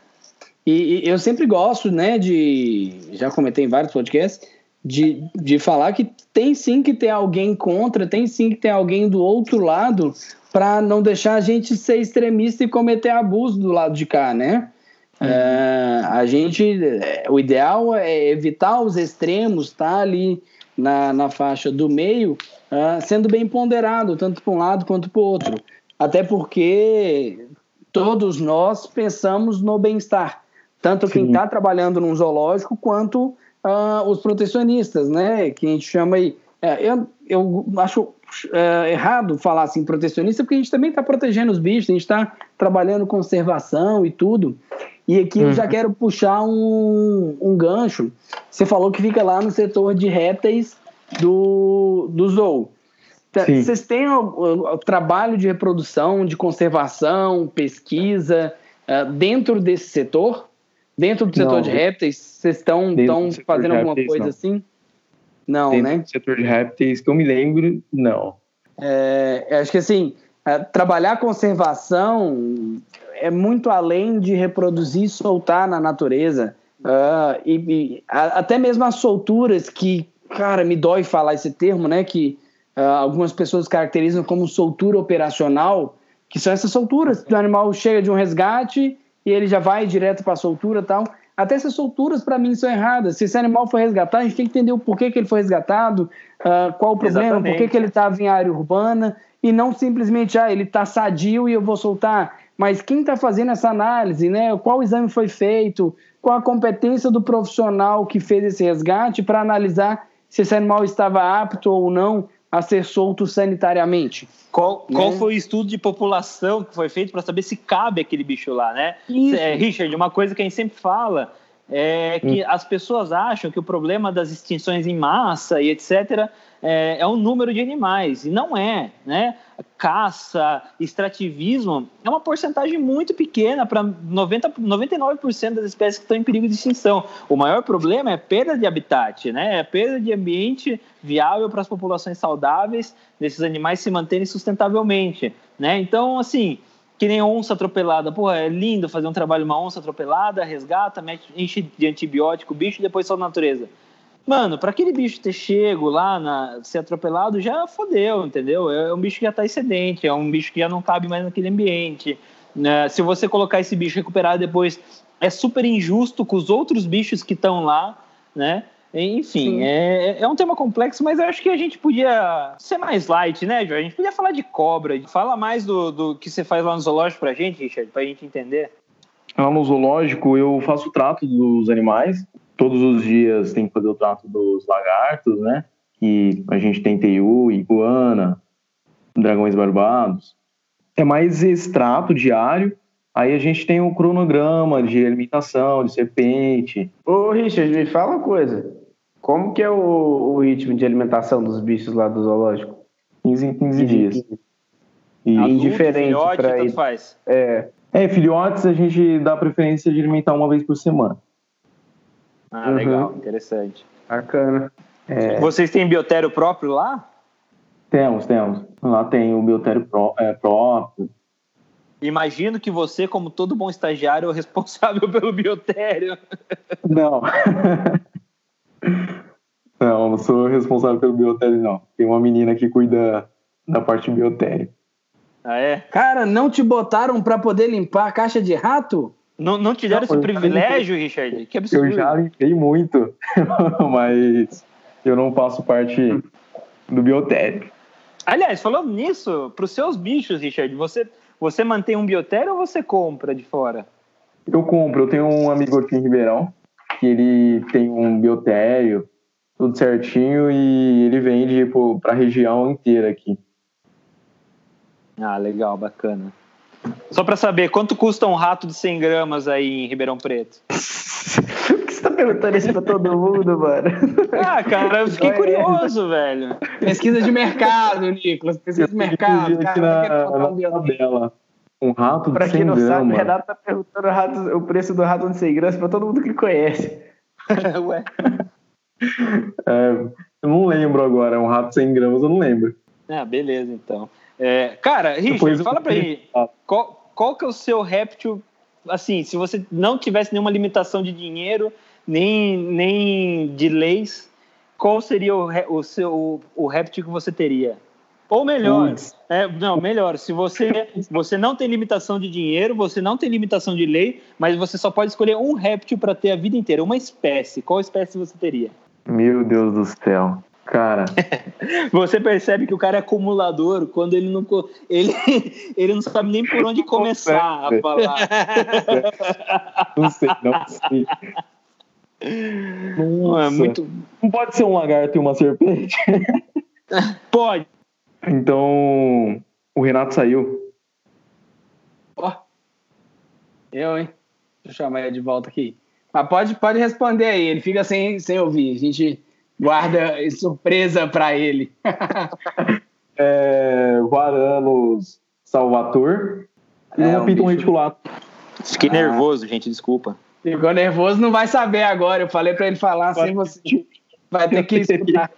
E, e, eu sempre gosto, né, de... Já comentei em vários podcasts, de, de falar que tem sim que ter alguém contra, tem sim que ter alguém do outro lado para não deixar a gente ser extremista e cometer abuso do lado de cá, né? Uhum. É, a gente, é, o ideal é evitar os extremos, tá ali na, na faixa do meio, uh, sendo bem ponderado, tanto para um lado quanto para o outro. Até porque todos nós pensamos no bem-estar, tanto Sim. quem está trabalhando num zoológico quanto uh, os protecionistas, né? Que a gente chama aí. É, eu, eu acho é, errado falar assim protecionista, porque a gente também está protegendo os bichos, a gente está trabalhando conservação e tudo. E aqui eu já uhum. quero puxar um, um gancho. Você falou que fica lá no setor de répteis do, do Zoo. Tá, vocês têm o, o, o, trabalho de reprodução, de conservação, pesquisa uh, dentro desse setor? Dentro do setor não, de répteis, vocês estão fazendo alguma répteis, coisa não. assim? Não, dentro né? Do setor de répteis, que eu me lembro, não. É, acho que assim, uh, trabalhar conservação é muito além de reproduzir e soltar na natureza. Uh, e, e a, até mesmo as solturas que, cara, me dói falar esse termo, né? Que uh, algumas pessoas caracterizam como soltura operacional, que são essas solturas. O animal chega de um resgate e ele já vai direto para a soltura e tal. Até essas solturas, para mim, são erradas. Se esse animal foi resgatado, a gente tem que entender o porquê que ele foi resgatado, uh, qual o problema, Exatamente. por que, que ele estava em área urbana, e não simplesmente, ah, ele está sadio e eu vou soltar mas quem está fazendo essa análise, né? Qual exame foi feito, qual a competência do profissional que fez esse resgate para analisar se esse animal estava apto ou não a ser solto sanitariamente. Qual, né? qual foi o estudo de população que foi feito para saber se cabe aquele bicho lá, né? É, Richard, uma coisa que a gente sempre fala é que hum. as pessoas acham que o problema das extinções em massa e etc é, é um número de animais, e não é, né? Caça, extrativismo é uma porcentagem muito pequena para 90, 99% das espécies que estão em perigo de extinção. O maior problema é a perda de habitat, né? É a perda de ambiente viável para as populações saudáveis desses animais se manterem sustentavelmente, né? Então, assim, que nem onça atropelada. Pô, é lindo fazer um trabalho uma onça atropelada, resgata, mete, enche de antibiótico o bicho e depois só na natureza. Mano, para aquele bicho ter chego lá, na, ser atropelado, já fodeu, entendeu? É um bicho que já tá excedente, é um bicho que já não cabe mais naquele ambiente. Né? Se você colocar esse bicho recuperado depois, é super injusto com os outros bichos que estão lá, né? Enfim, é, é um tema complexo, mas eu acho que a gente podia ser mais light, né, Jorge? A gente podia falar de cobra. Fala mais do, do que você faz lá no zoológico pra gente, Richard, pra gente entender. Lá no zoológico eu faço o trato dos animais, todos os dias tem que fazer o trato dos lagartos, né? Que a gente tem teiu, iguana, dragões barbados. É mais extrato diário. Aí a gente tem um cronograma de alimentação, de serpente. Ô, Richard, me fala uma coisa. Como que é o, o ritmo de alimentação dos bichos lá do zoológico? 15 em 15 dias. E Adulto, indiferente para ele. Faz. É. é, filhotes a gente dá preferência de alimentar uma vez por semana. Ah, uhum. legal, interessante. Bacana. É... Vocês têm biotério próprio lá? Temos, temos. Lá tem o biotério pró é, próprio. Imagino que você, como todo bom estagiário, é o responsável pelo biotério. Não. não, não sou responsável pelo biotério, não. Tem uma menina que cuida da parte biotério. Ah, é? Cara, não te botaram para poder limpar a caixa de rato? Não, não te deram esse privilégio, Richard? Que absurdo. Eu já limpei muito, mas eu não faço parte do biotério. Aliás, falando nisso, para os seus bichos, Richard, você, você mantém um biotério ou você compra de fora? Eu compro. Eu tenho um amigo aqui em Ribeirão que ele tem um biotério, tudo certinho, e ele vende para a região inteira aqui. Ah, legal, bacana. Só para saber, quanto custa um rato de 100 gramas aí em Ribeirão Preto? Por que você tá perguntando isso pra todo mundo, mano? Ah, cara, eu fiquei curioso, velho. Pesquisa de mercado, Nicolas. Pesquisa de mercado. Cara, na, na tabela. Um rato de pra 100 gramas. Pra quem não sabe, o Renato tá perguntando o, rato, o preço do rato de 100 gramas pra todo mundo que conhece. Ué. É, eu não lembro agora, um rato de 100 gramas eu não lembro. Ah, beleza, então. É, cara, Richard, fala pra mim, qual, qual que é o seu réptil, assim, se você não tivesse nenhuma limitação de dinheiro, nem, nem de leis, qual seria o, o seu o réptil que você teria? Ou melhor, é, não, melhor, se você, você não tem limitação de dinheiro, você não tem limitação de lei, mas você só pode escolher um réptil para ter a vida inteira, uma espécie. Qual espécie você teria? Meu Deus do céu. Cara. Você percebe que o cara é acumulador quando ele não, ele, ele não sabe nem por onde começar a falar. Não sei, não sei. Não, é muito... não pode ser um lagarto e uma serpente? Pode. Então, o Renato saiu. Ó. Oh. Eu, hein? Deixa eu chamar ele de volta aqui. Mas pode, pode responder aí, ele fica sem, sem ouvir. A gente Guarda surpresa para ele. é, Varanos Salvator e é, um Piton Reticulato. Fiquei ah. nervoso, gente, desculpa. Ficou nervoso, não vai saber agora. Eu falei para ele falar sem você. Vai ter que escutar.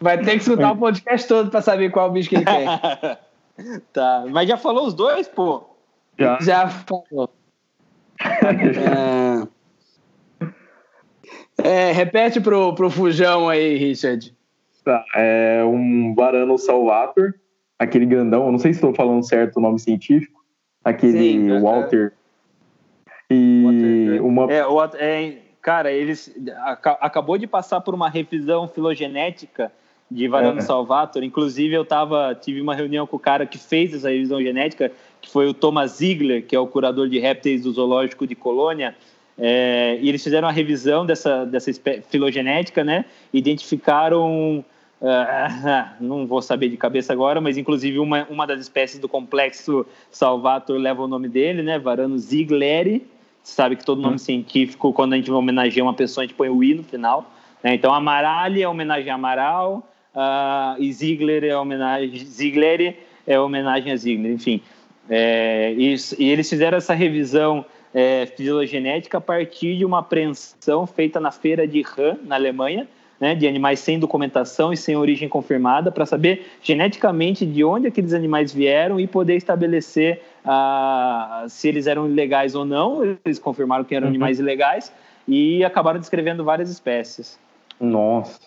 Vai ter que escutar o podcast todo para saber qual bicho que ele quer. tá, mas já falou os dois, pô? Já. Já falou. é... É, repete pro, pro Fujão aí, Richard. Tá, é um Varano Salvator, aquele grandão, não sei se estou falando certo o nome científico, aquele Sim, Walter. É. E Walter, uma. É, o, é, cara, eles acabou de passar por uma revisão filogenética de Varano é. Salvator. Inclusive, eu tava, tive uma reunião com o cara que fez essa revisão genética, que foi o Thomas Ziegler, que é o curador de répteis do Zoológico de Colônia. É, e eles fizeram a revisão dessa, dessa filogenética, né? Identificaram Uh, não vou saber de cabeça agora, mas inclusive uma, uma das espécies do complexo Salvator leva o nome dele, né? Varano zigleri. Sabe que todo nome hum. científico, quando a gente homenageia uma pessoa, a gente põe o i no final. Né? Então, Amaralli é homenagem a Amaral, uh, e Ziegler é homenagem, Ziegler é homenagem a Ziegler, enfim. É, e, e, eles fizeram essa revisão é, filogenética a partir de uma apreensão feita na feira de Han, na Alemanha, né, de animais sem documentação e sem origem confirmada, para saber geneticamente de onde aqueles animais vieram e poder estabelecer uh, se eles eram ilegais ou não. Eles confirmaram que eram uhum. animais ilegais e acabaram descrevendo várias espécies. Nossa.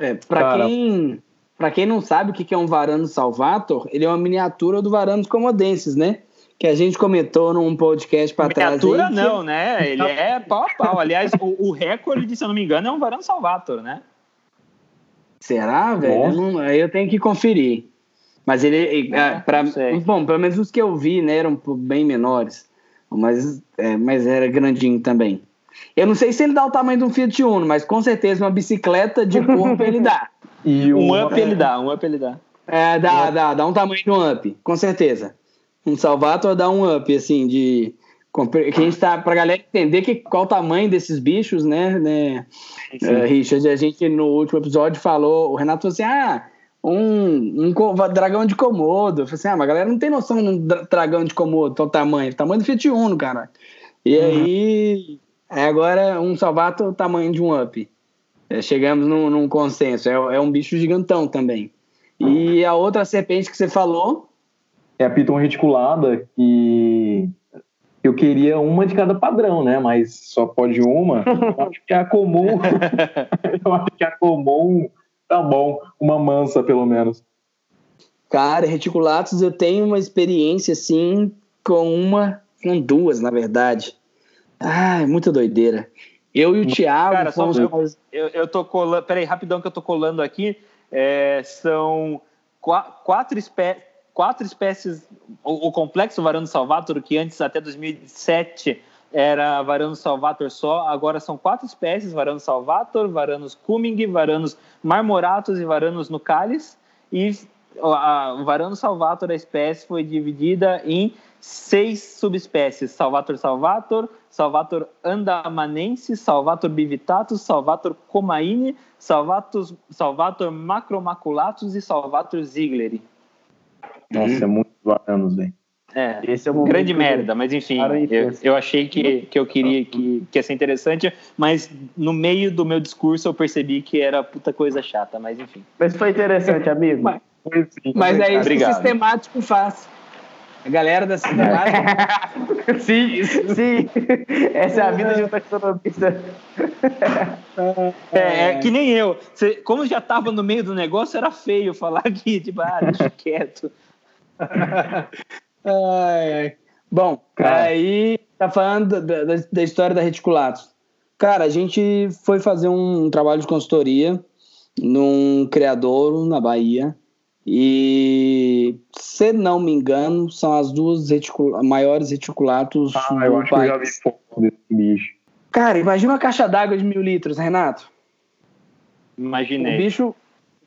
É, para quem para quem não sabe o que é um varano salvator, ele é uma miniatura do varanus comodenses, né? Que a gente comentou num podcast para trás. Miniatura não, né? Ele é pau a pau. Aliás, o, o recorde, se eu não me engano, é um varano salvator, né? Será, velho? Aí eu tenho que conferir. Mas ele, é, pra, bom, pelo menos os que eu vi, né, eram bem menores. Mas, é, mas era grandinho também. Eu não sei se ele dá o tamanho de um Fiat Uno, mas com certeza uma bicicleta de corpo ele dá. E um, um up ele dá, um up ele dá. É, dá, dá, dá um tamanho de um up, com certeza. Um Salvator dá um up, assim, de. Que a gente tá, pra galera entender que, qual o tamanho desses bichos, né, né uh, Richard? A gente no último episódio falou, o Renato falou assim: ah, um, um dragão de Komodo. Eu falei assim: ah, mas a galera não tem noção de um dragão de Komodo, o tamanho? Tamanho do Fiat Uno, cara. E uhum. aí, agora um Salvator, o tamanho de um up. É, chegamos num, num consenso. É, é, um bicho gigantão também. E a outra serpente que você falou? É a piton reticulada, que eu queria uma de cada padrão, né? Mas só pode uma. Eu acho que é a comum. eu acho que a comum tá bom. Uma mansa, pelo menos. Cara, reticulatos eu tenho uma experiência assim com uma, com duas, na verdade. Ah, muita doideira. Eu e o Thiago. Cara, fomos... só, eu, eu, eu tô colando. Peraí, rapidão que eu tô colando aqui. É, são quatro, espé quatro espécies. O, o, complexo Varano Salvator, que antes, até 2007, era Varano Salvator só, agora são quatro espécies: Varano Salvator, Varanos Cumming, Varanos Marmoratus e Varanos Nucalis. E a, Varano Salvator, a espécie, foi dividida em seis subespécies: Salvator salvator, Salvator andamanensis, Salvator bivitatus, Salvator comaine, Salvator, Salvator macromaculatus e Salvator zigleri. Nossa, é muito anos, velho. É, Esse é um grande merda, mas enfim, eu, eu, achei que, que eu queria que, que ia ser interessante, mas no meio do meu discurso eu percebi que era puta coisa chata, mas enfim. Mas foi interessante, amigo. Mas, mas é isso Obrigado. que o sistemático faz. A galera da cidade. sim, sim. Essa é a vida de um taxonomista. É, é, que nem eu. Você, como já estava no meio do negócio, era feio falar aqui, tipo, ah, deixa quieto. ai, ai. Bom, Cara. aí tá falando da, da, da história da Reticulatos. Cara, a gente foi fazer um trabalho de consultoria num criador na Bahia e, se não me engano, são as duas reticula maiores reticulatos ah, eu acho país. que eu já vi foto desse bicho. Cara, imagina uma caixa d'água de mil litros, Renato. Imaginei. O bicho,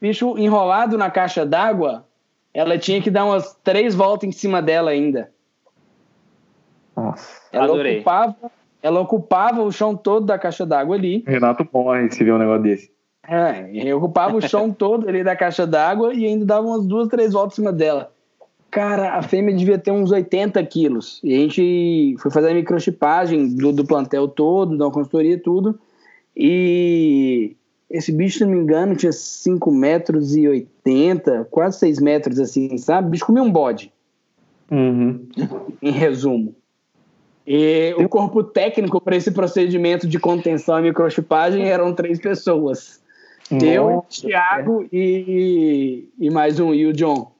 bicho enrolado na caixa d'água, ela tinha que dar umas três voltas em cima dela ainda. Nossa. Ela Adorei. ocupava, ela ocupava o chão todo da caixa d'água ali. Renato morre se vê um negócio desse. É, eu ocupava o chão todo ali da caixa d'água e ainda dava umas duas, três voltas em cima dela. Cara, a fêmea devia ter uns 80 quilos. E a gente foi fazer a microchipagem do, do plantel todo, da consultoria tudo. E esse bicho, se não me engano, tinha 5 metros e 80, quase 6 metros assim, sabe? O bicho comia um bode. Uhum. em resumo. E o corpo técnico para esse procedimento de contenção e microchipagem eram três pessoas. Nossa. Eu, Thiago e, e mais um, e o John.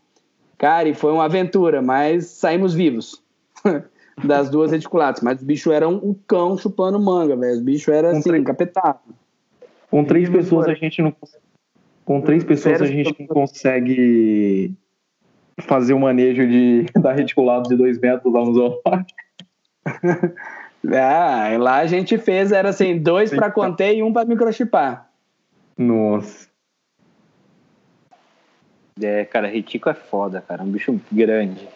Cara, e foi uma aventura, mas saímos vivos das duas reticulatas. Mas o bicho era um, cão chupando manga, velho. O bicho era assim, encapetado. Com três pessoas a gente não com três pessoas a gente não consegue fazer o manejo de da reticulado de dois metros lá no zoológico. ah, lá a gente fez, era assim, dois para conter e um para microchipar. Nossa. É, cara, retico é foda, cara. É um bicho grande.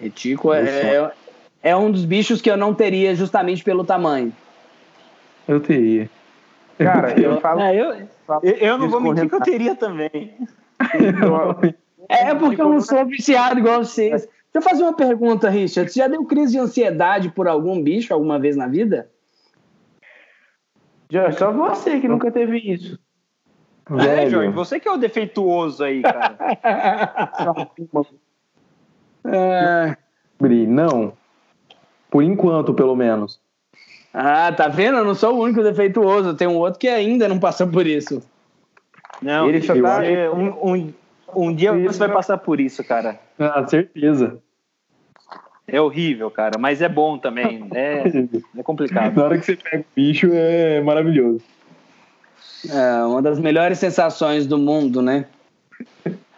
Retico é, é, é, um dos bichos que eu não teria justamente pelo tamanho. Eu teria. Cara, eu, falo. É, eu, eu, não vou mentir que eu teria também. é porque eu não sou viciado igual vocês. Deixa eu fazer uma pergunta, Richard. Você já deu crise de ansiedade por algum bicho alguma vez na vida? Já, só você que nunca teve isso. É, Jorge, você que é o defeituoso aí, cara. é... Não. Por enquanto, pelo menos. Ah, tá vendo? Eu não sou o único defeituoso. Tem um outro que ainda não passou por isso. Não, ele só tá, um, um, um dia você vai passar por isso, cara. Ah, certeza. É horrível, cara, mas é bom também. É, é complicado. Na hora que você pega o bicho, é maravilhoso. É uma das melhores sensações do mundo, né?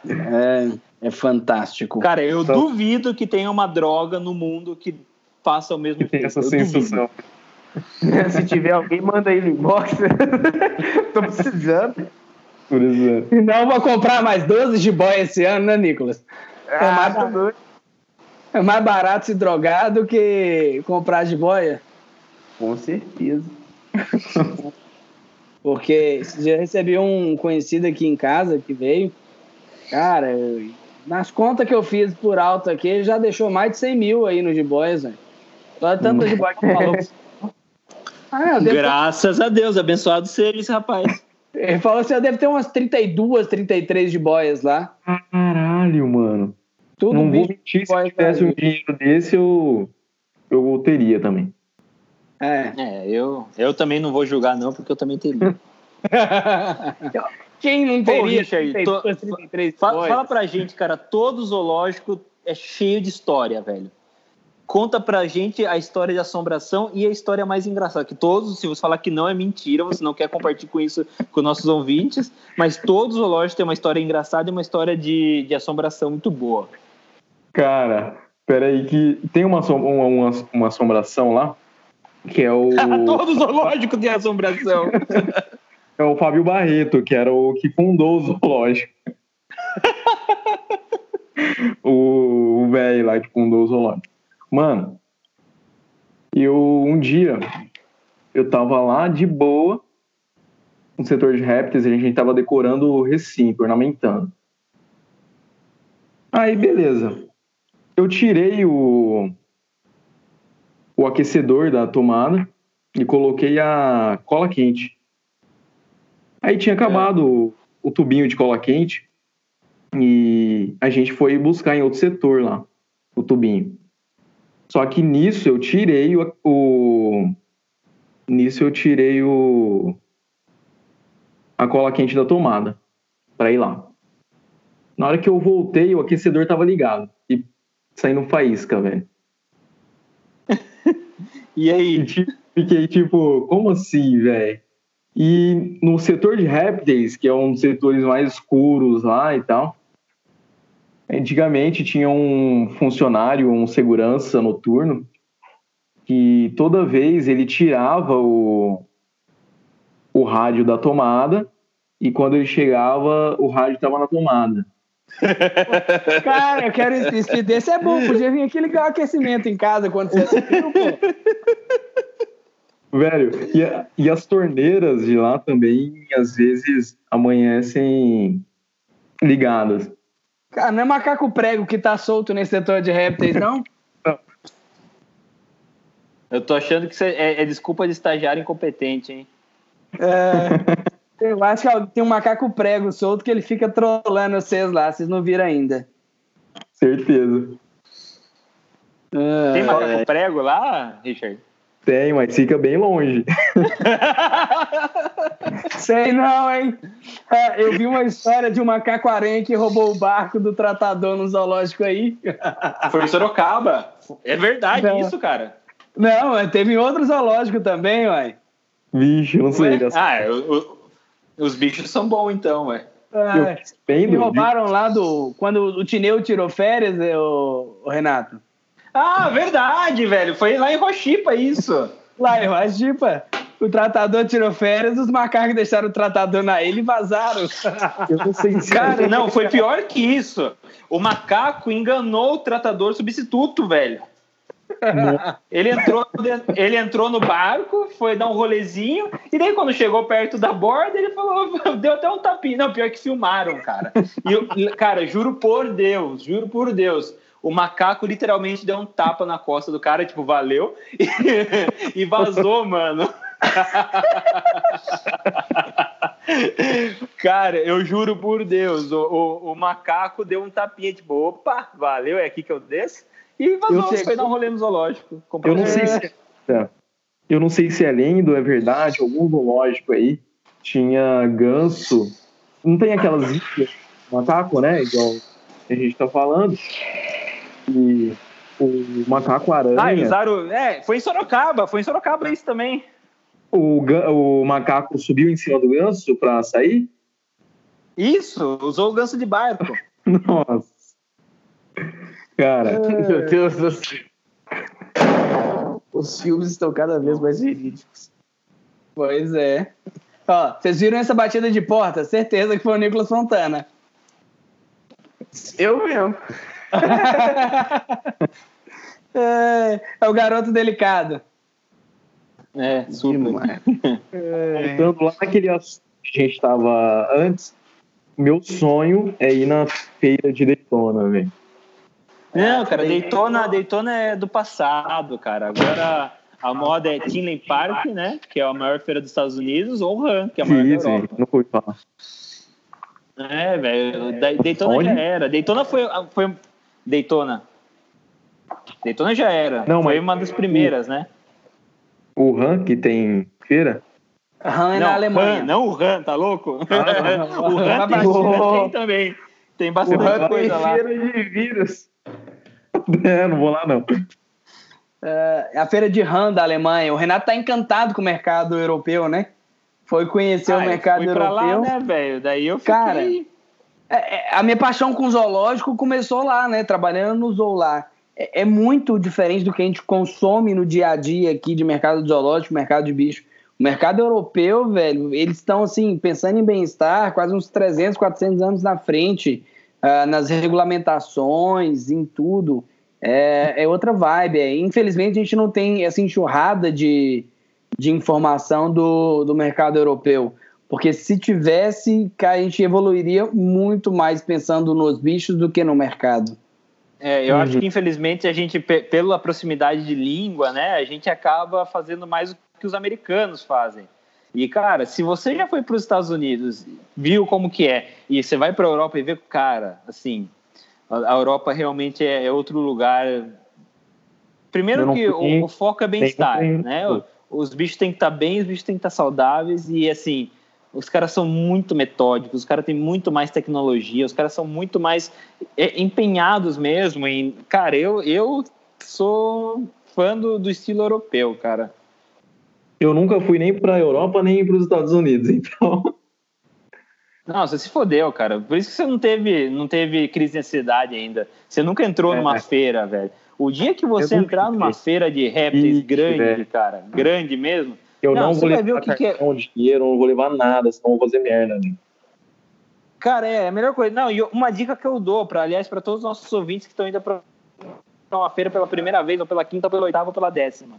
É, é fantástico. Cara, eu então, duvido que tenha uma droga no mundo que faça o mesmo que essa eu sensação. Se tiver alguém, manda aí no inbox. Tô precisando. Por exemplo. Não vou comprar mais 12 de boy esse ano, né, Nicolas? É, ah, mais, tá é mais barato se drogar do que comprar de boia? Com certeza. Porque já recebi um conhecido aqui em casa que veio. Cara, nas contas que eu fiz por alto aqui, ele já deixou mais de 100 mil aí no G-Boys, velho. Só tanto de boy que falou. Ah, Graças ter... a Deus, abençoado seja esse rapaz. Ele falou assim: eu devo ter umas 32, 33 de boias lá. Caralho, mano. Tudo Não vou mentir, se tivesse um dinheiro desse, eu, eu teria também. É. é, eu, eu também não vou julgar, não, porque eu também teria. Quem não teria? Pô, aí, to... fala, fala pra gente, cara, todo zoológico é cheio de história, velho. Conta pra gente a história de assombração e a história mais engraçada. Que todos, se você falar que não é mentira, você não quer compartilhar com isso com nossos ouvintes, mas todos os zoológicos têm uma história engraçada e uma história de, de assombração muito boa. Cara, peraí, que tem uma, uma, uma, uma assombração lá que é o. Todo zoológico tem assombração. é o Fábio Barreto, que era o que fundou o zoológico. o velho lá que fundou o zoológico. Mano, eu um dia eu tava lá de boa no setor de répteis, a gente tava decorando o recinto, ornamentando. Aí, beleza. Eu tirei o, o aquecedor da tomada e coloquei a cola quente. Aí tinha acabado é. o, o tubinho de cola quente e a gente foi buscar em outro setor lá o tubinho. Só que nisso eu tirei o, o nisso eu tirei o a cola quente da tomada para ir lá. Na hora que eu voltei, o aquecedor tava ligado e saindo faísca, velho. E aí? Fiquei tipo, como assim, velho? E no setor de répteis, que é um dos setores mais escuros lá e tal, antigamente tinha um funcionário, um segurança noturno, que toda vez ele tirava o, o rádio da tomada e quando ele chegava, o rádio estava na tomada. Cara, eu quero speed desse é bom. Podia vir aqui ligar o aquecimento em casa quando você assistiu, pô. Velho, e, a, e, as torneiras de lá também, às vezes, amanhecem ligadas. Cara, não é macaco prego que tá solto nesse setor de répteis, não? não. Eu tô achando que é, é desculpa de estagiário incompetente, hein? É. Eu acho que tem um macaco prego solto que ele fica trolando vocês lá, vocês não viram ainda. Certeza. Ah, tem macaco é. prego lá, Richard? Tem, mas fica bem longe. Sei não, hein? É, eu vi uma história de um macaco-aranha que roubou o barco do tratador no zoológico aí. Foi em Sorocaba. É verdade não. isso, cara. Não, teve em outro zoológico também, uai. Vixe, não sei. Ah, eu, os bichos são bons, então, ué. Ah, me roubaram lá do. Quando o Tineu tirou férias, é, o, o Renato. Ah, verdade, velho. Foi lá em Rochipa isso. lá em Rochipa. o tratador tirou férias, os macacos deixaram o tratador na ilha e vazaram. Eu não sei se... Cara, não, foi pior que isso. O macaco enganou o tratador substituto, velho. ele, entrou, ele entrou no barco, foi dar um rolezinho, e daí quando chegou perto da borda, ele falou, deu até um tapinha. Não, pior que filmaram, cara. E eu, cara, juro por Deus, juro por Deus, o macaco literalmente deu um tapa na costa do cara, tipo, valeu, e, e vazou, mano. Cara, eu juro por Deus, o, o, o, macaco deu um tapinha, tipo, opa, valeu, é aqui que eu desço. E vazou, sei, foi dar um rolê no zoológico. Eu não, sei se é, eu não sei se é lenda ou é verdade, algum zoológico aí tinha ganso. Não tem aquelas macaco, né? Igual a gente tá falando. E o macaco aranha. Ah, usaram. É, foi em Sorocaba, foi em Sorocaba isso também. O, o macaco subiu em cima do ganso pra sair? Isso, usou o ganso de barco. Nossa. Cara. Meu Deus do céu. Os filmes estão cada vez mais verídicos. Pois é. Ó, vocês viram essa batida de porta? Certeza que foi o Nicolas Fontana. Eu mesmo. É, é, o garoto delicado. É, super. É. Voltando lá naquele assunto que a gente estava antes, meu sonho é ir na feira de Daytona, velho. Não, cara, Daytona, Daytona é do passado, cara. Agora a moda é Tinley Park, né? Que é a maior feira dos Estados Unidos, ou Ram, que é a maior sim, da Europa. Sim, não fui falar. É, velho. Daytona Onde? já era. Daytona foi, foi. Daytona. Daytona já era. Não, foi uma das primeiras, né? O Ram, que tem feira? Ram é não, na Alemanha. Han, não o Ram, tá louco? Ah, o Ram tem, tem também. Tem bastante coisa lá. feira de vírus. É, não vou lá não. É, a feira de RAM da Alemanha. O Renato tá encantado com o mercado europeu, né? Foi conhecer ah, o mercado eu fui europeu. Pra lá, né, velho? Daí eu fiquei... Cara, a minha paixão com zoológico começou lá, né? Trabalhando no zoo lá. É, é, muito diferente do que a gente consome no dia a dia aqui de mercado zoológico, mercado de bicho. O mercado europeu, velho, eles estão assim, pensando em bem-estar quase uns 300, 400 anos na frente uh, nas regulamentações, em tudo. É, é outra vibe. É. Infelizmente, a gente não tem essa enxurrada de, de informação do, do mercado europeu. Porque se tivesse, a gente evoluiria muito mais pensando nos bichos do que no mercado. É, eu uhum. acho que infelizmente a gente, pela proximidade de língua, né, a gente acaba fazendo mais o que os americanos fazem. E, cara, se você já foi para os Estados Unidos, viu como que é, e você vai para a Europa e vê, cara, assim, a Europa realmente é, é outro lugar. Primeiro que o, o, foco é bem-estar, né? Os bichos têm que estar tá bem, os bichos têm que estar tá saudáveis e, assim, os caras são muito metódicos, os caras têm muito mais tecnologia, os caras são muito mais é, empenhados mesmo em... Cara, eu, eu sou fã do, do estilo europeu, cara eu nunca fui nem para a Europa nem para os Estados Unidos, então. Não, você se fodeu, cara. Por isso que você não teve, não teve crise de ansiedade ainda. Você nunca entrou é. numa feira, velho. O dia que você entrar numa feira de répteis Ixi, grande, velho. cara, grande mesmo. Eu não, não vou levar o que que é... dinheiro, não vou levar nada, senão vou fazer merda, né? Cara, é, é a melhor coisa. Não, e uma dica que eu dou, para aliás, para todos os nossos ouvintes que estão indo para uma feira pela primeira vez, ou pela quinta, ou pela oitava, ou pela décima.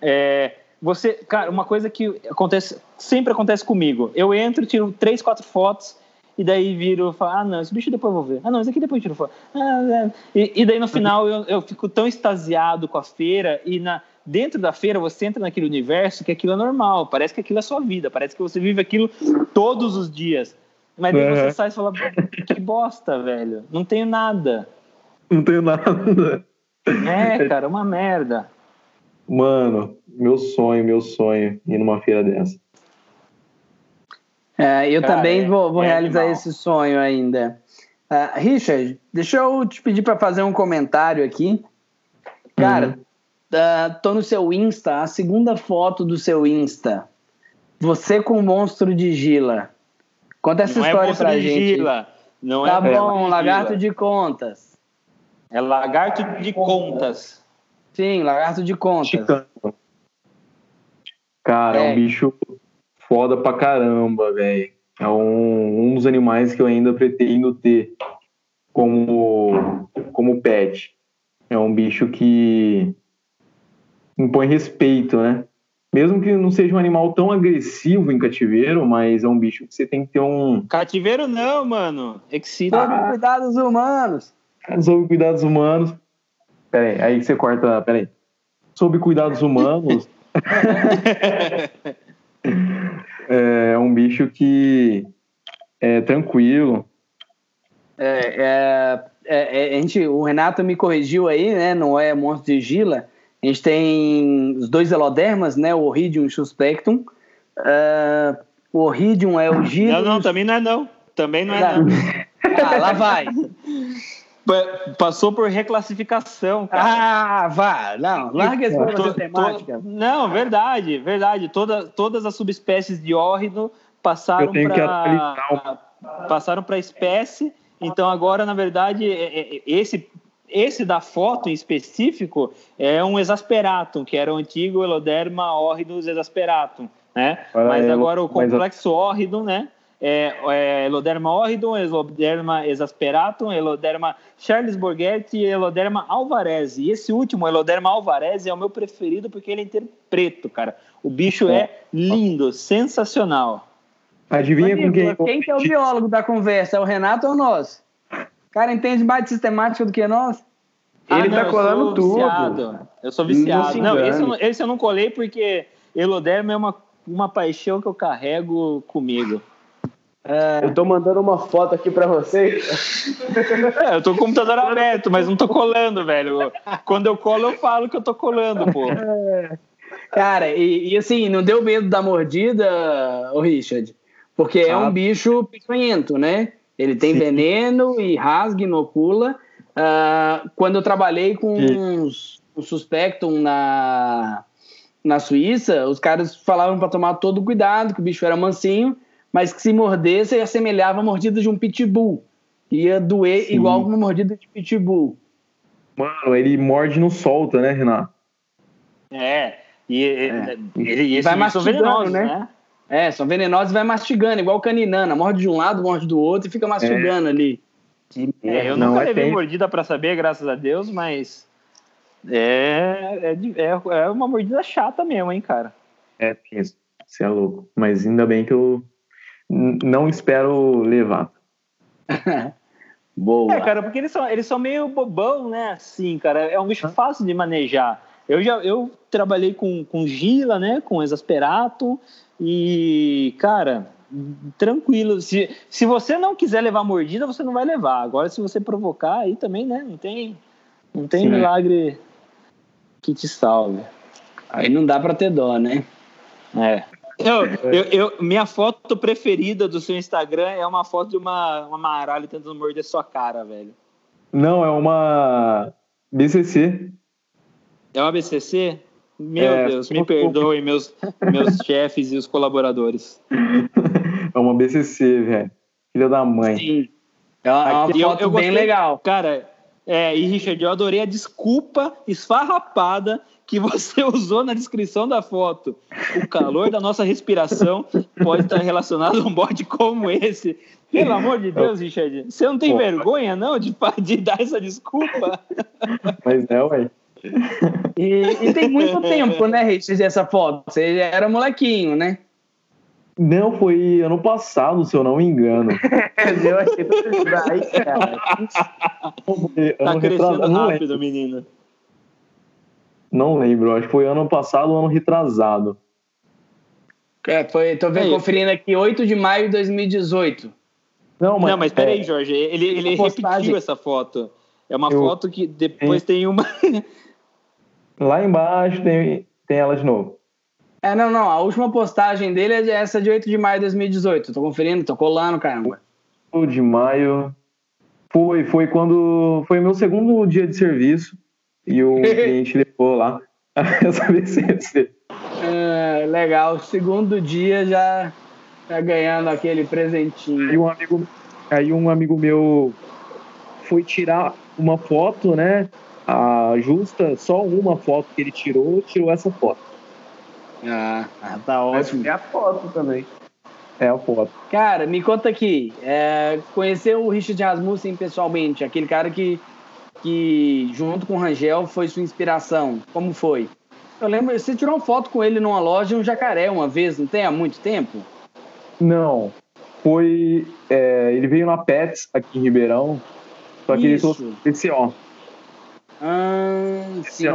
É, você, cara, uma coisa que acontece, sempre acontece comigo. Eu entro, tiro três, quatro fotos e daí viro e falo, ah, não, esse bicho depois eu vou ver. Ah, não, esse aqui depois eu tiro foto. Ah, é. e, e, daí no final eu, eu fico tão extasiado com a feira e na, dentro da feira você entra naquele universo que aquilo é normal, parece que aquilo é sua vida, parece que você vive aquilo todos os dias. Mas daí uhum. você sai e fala, que bosta, velho, não tenho nada. Não tenho nada. É, cara, uma merda. Mano, meu sonho, meu sonho, ir numa feira dessa. É, eu Cara, também vou, vou é realizar animal. esse sonho ainda. Uh, Richard, deixa eu te pedir para fazer um comentário aqui. Cara, uhum. Uh, tô no seu Insta, a segunda foto do seu Insta. Você com o monstro de Gila. Conta essa Não é história é pra gente. Gila. Não tá é bom, lagarto de contas. É lagarto de contas. Sim, lagarto de contas. Chicano. Cara, é, é um bicho foda pra caramba, velho. É um, um dos animais que eu ainda pretendo ter como, como pet. É um bicho que impõe respeito, né? Mesmo que não seja um animal tão agressivo em cativeiro, mas é um bicho que você tem que ter um. Cativeiro não, mano. Excita. Sob ah, cuidados humanos. Sob cuidados humanos. Peraí, aí você corta. Peraí. Sob cuidados humanos. é um bicho que é tranquilo. É, é, é, é, a gente, o Renato me corrigiu aí, né? Não é monstro de Gila. A gente tem os dois elodermas, né? O Orhidium e o Suspectum. Uh, o Orhidium é o Gila. Não, não, também não é não. Também não é não. Ah, lá vai. Passou por reclassificação, cara. Ah, vá. Não, larga esse to, temática. To, não, verdade, verdade. Toda, todas as subespécies de órrido passaram para passaram para espécie. Então agora, na verdade, é, é, esse esse da foto em específico é um exasperatum, que era o antigo Eloderma horridus exasperatum, né? Mas agora o complexo horridum, né? é, é Eloderma horridum, Eloderma exasperatum, Eloderma charlesborghetti e Eloderma alvarezi. E esse último, Eloderma alvarezi, é o meu preferido porque ele é inteiro preto, cara. O bicho é lindo, sensacional. Adivinha com quem... Quem que é o biólogo da conversa? É o Renato ou nós? O cara entende mais de sistemática do que nós? Ele ah, tá colando tudo. Viciado. Eu sou viciado. Não, não esse, eu não, esse eu não colei porque Eloderma é uma, uma paixão que eu carrego comigo. É... Eu tô mandando uma foto aqui pra vocês. É, eu tô com o computador aberto, mas não tô colando, velho. Quando eu colo, eu falo que eu tô colando, pô. É... Cara, e, e, assim, não deu medo da mordida, o Richard? Porque é um bicho peçonhento, né? Ele tem Sim. veneno e rasga, inocula. Uh, quando eu trabalhei com o Suspectum na, na Suíça, os caras falavam para tomar todo cuidado, que o bicho era mansinho mas que se mordesse assemelhava a mordida de um pitbull. Ia doer Sim. igual uma mordida de pitbull. Mano, ele morde e não solta, né, Renato? É, e, é. Ele, e vai mastigando, né? né? É, são venenosos e vai mastigando, igual caninana. Morde de um lado, morde do outro e fica mastigando é. ali. É, eu não nunca é levei tem... mordida para saber, graças a Deus, mas é, é, é, é, uma mordida chata mesmo, hein, cara. É, isso. Você é louco. Mas ainda bem que eu não espero levar. Boa. É, cara, porque eles são, eles são meio bobão, né? Assim, cara, é um bicho fácil de manejar. Eu já eu trabalhei com, com Gila, né? Com Exasperato e, cara, tranquilo. Se, se você não quiser levar mordida, você não vai levar. Agora, se você provocar, aí também, né? Não tem, não tem milagre que te salve. Aí não dá pra ter dó, né? É. Eu, eu, eu, minha foto preferida do seu Instagram é uma foto de uma, uma maralha tentando morder sua cara, velho. Não, é uma BCC. É uma BCC? Meu é, Deus, me perdoem, meus, meus chefes e os colaboradores. É uma BCC, velho. Filha da mãe. Sim. É uma, é uma foto eu, eu bem gostei, legal. Cara, é, e Richard, eu adorei a desculpa esfarrapada que você usou na descrição da foto. O calor da nossa respiração pode estar relacionado a um bode como esse. Pelo amor de Deus, Richard, você não tem Pô. vergonha, não, de, de dar essa desculpa? Mas é, ué. E, e, tem muito tempo, né, Richard, essa foto? Você era molequinho, né? Não, foi ano passado, se eu não me engano. eu achei que daí, cara. Tá crescendo rápido, menino. Não lembro, acho que foi ano passado ou ano retrasado. É, foi, tô vendo, é conferindo aqui, 8 de maio de 2018. Não, mas, não, mas peraí, é, Jorge, ele, ele repetiu essa foto. É uma eu, foto que depois tem, tem uma. Lá embaixo tem, tem ela de novo. É, não, não. A última postagem dele é essa de 8 de maio de 2018. Tô conferindo, tô colando, caramba. 8 de maio. Foi, foi quando. Foi meu segundo dia de serviço. E o cliente levou lá essa BCC. É, legal. Segundo dia já tá ganhando aquele presentinho. Aí um amigo, aí um amigo meu foi tirar uma foto, né? A justa, só uma foto que ele tirou, tirou essa foto. Ah, ah tá ótimo. É a foto também. É a foto. Cara, me conta aqui, é, conheceu o Richard Rasmussen pessoalmente, aquele cara que, que junto com o Rangel foi sua inspiração. Como foi? Eu lembro, você tirou uma foto com ele numa loja em um jacaré uma vez, não tem há muito tempo? Não. Foi. É, ele veio na Pets aqui em Ribeirão. Só que Isso. ele trouxe esse ó. Ah, sim.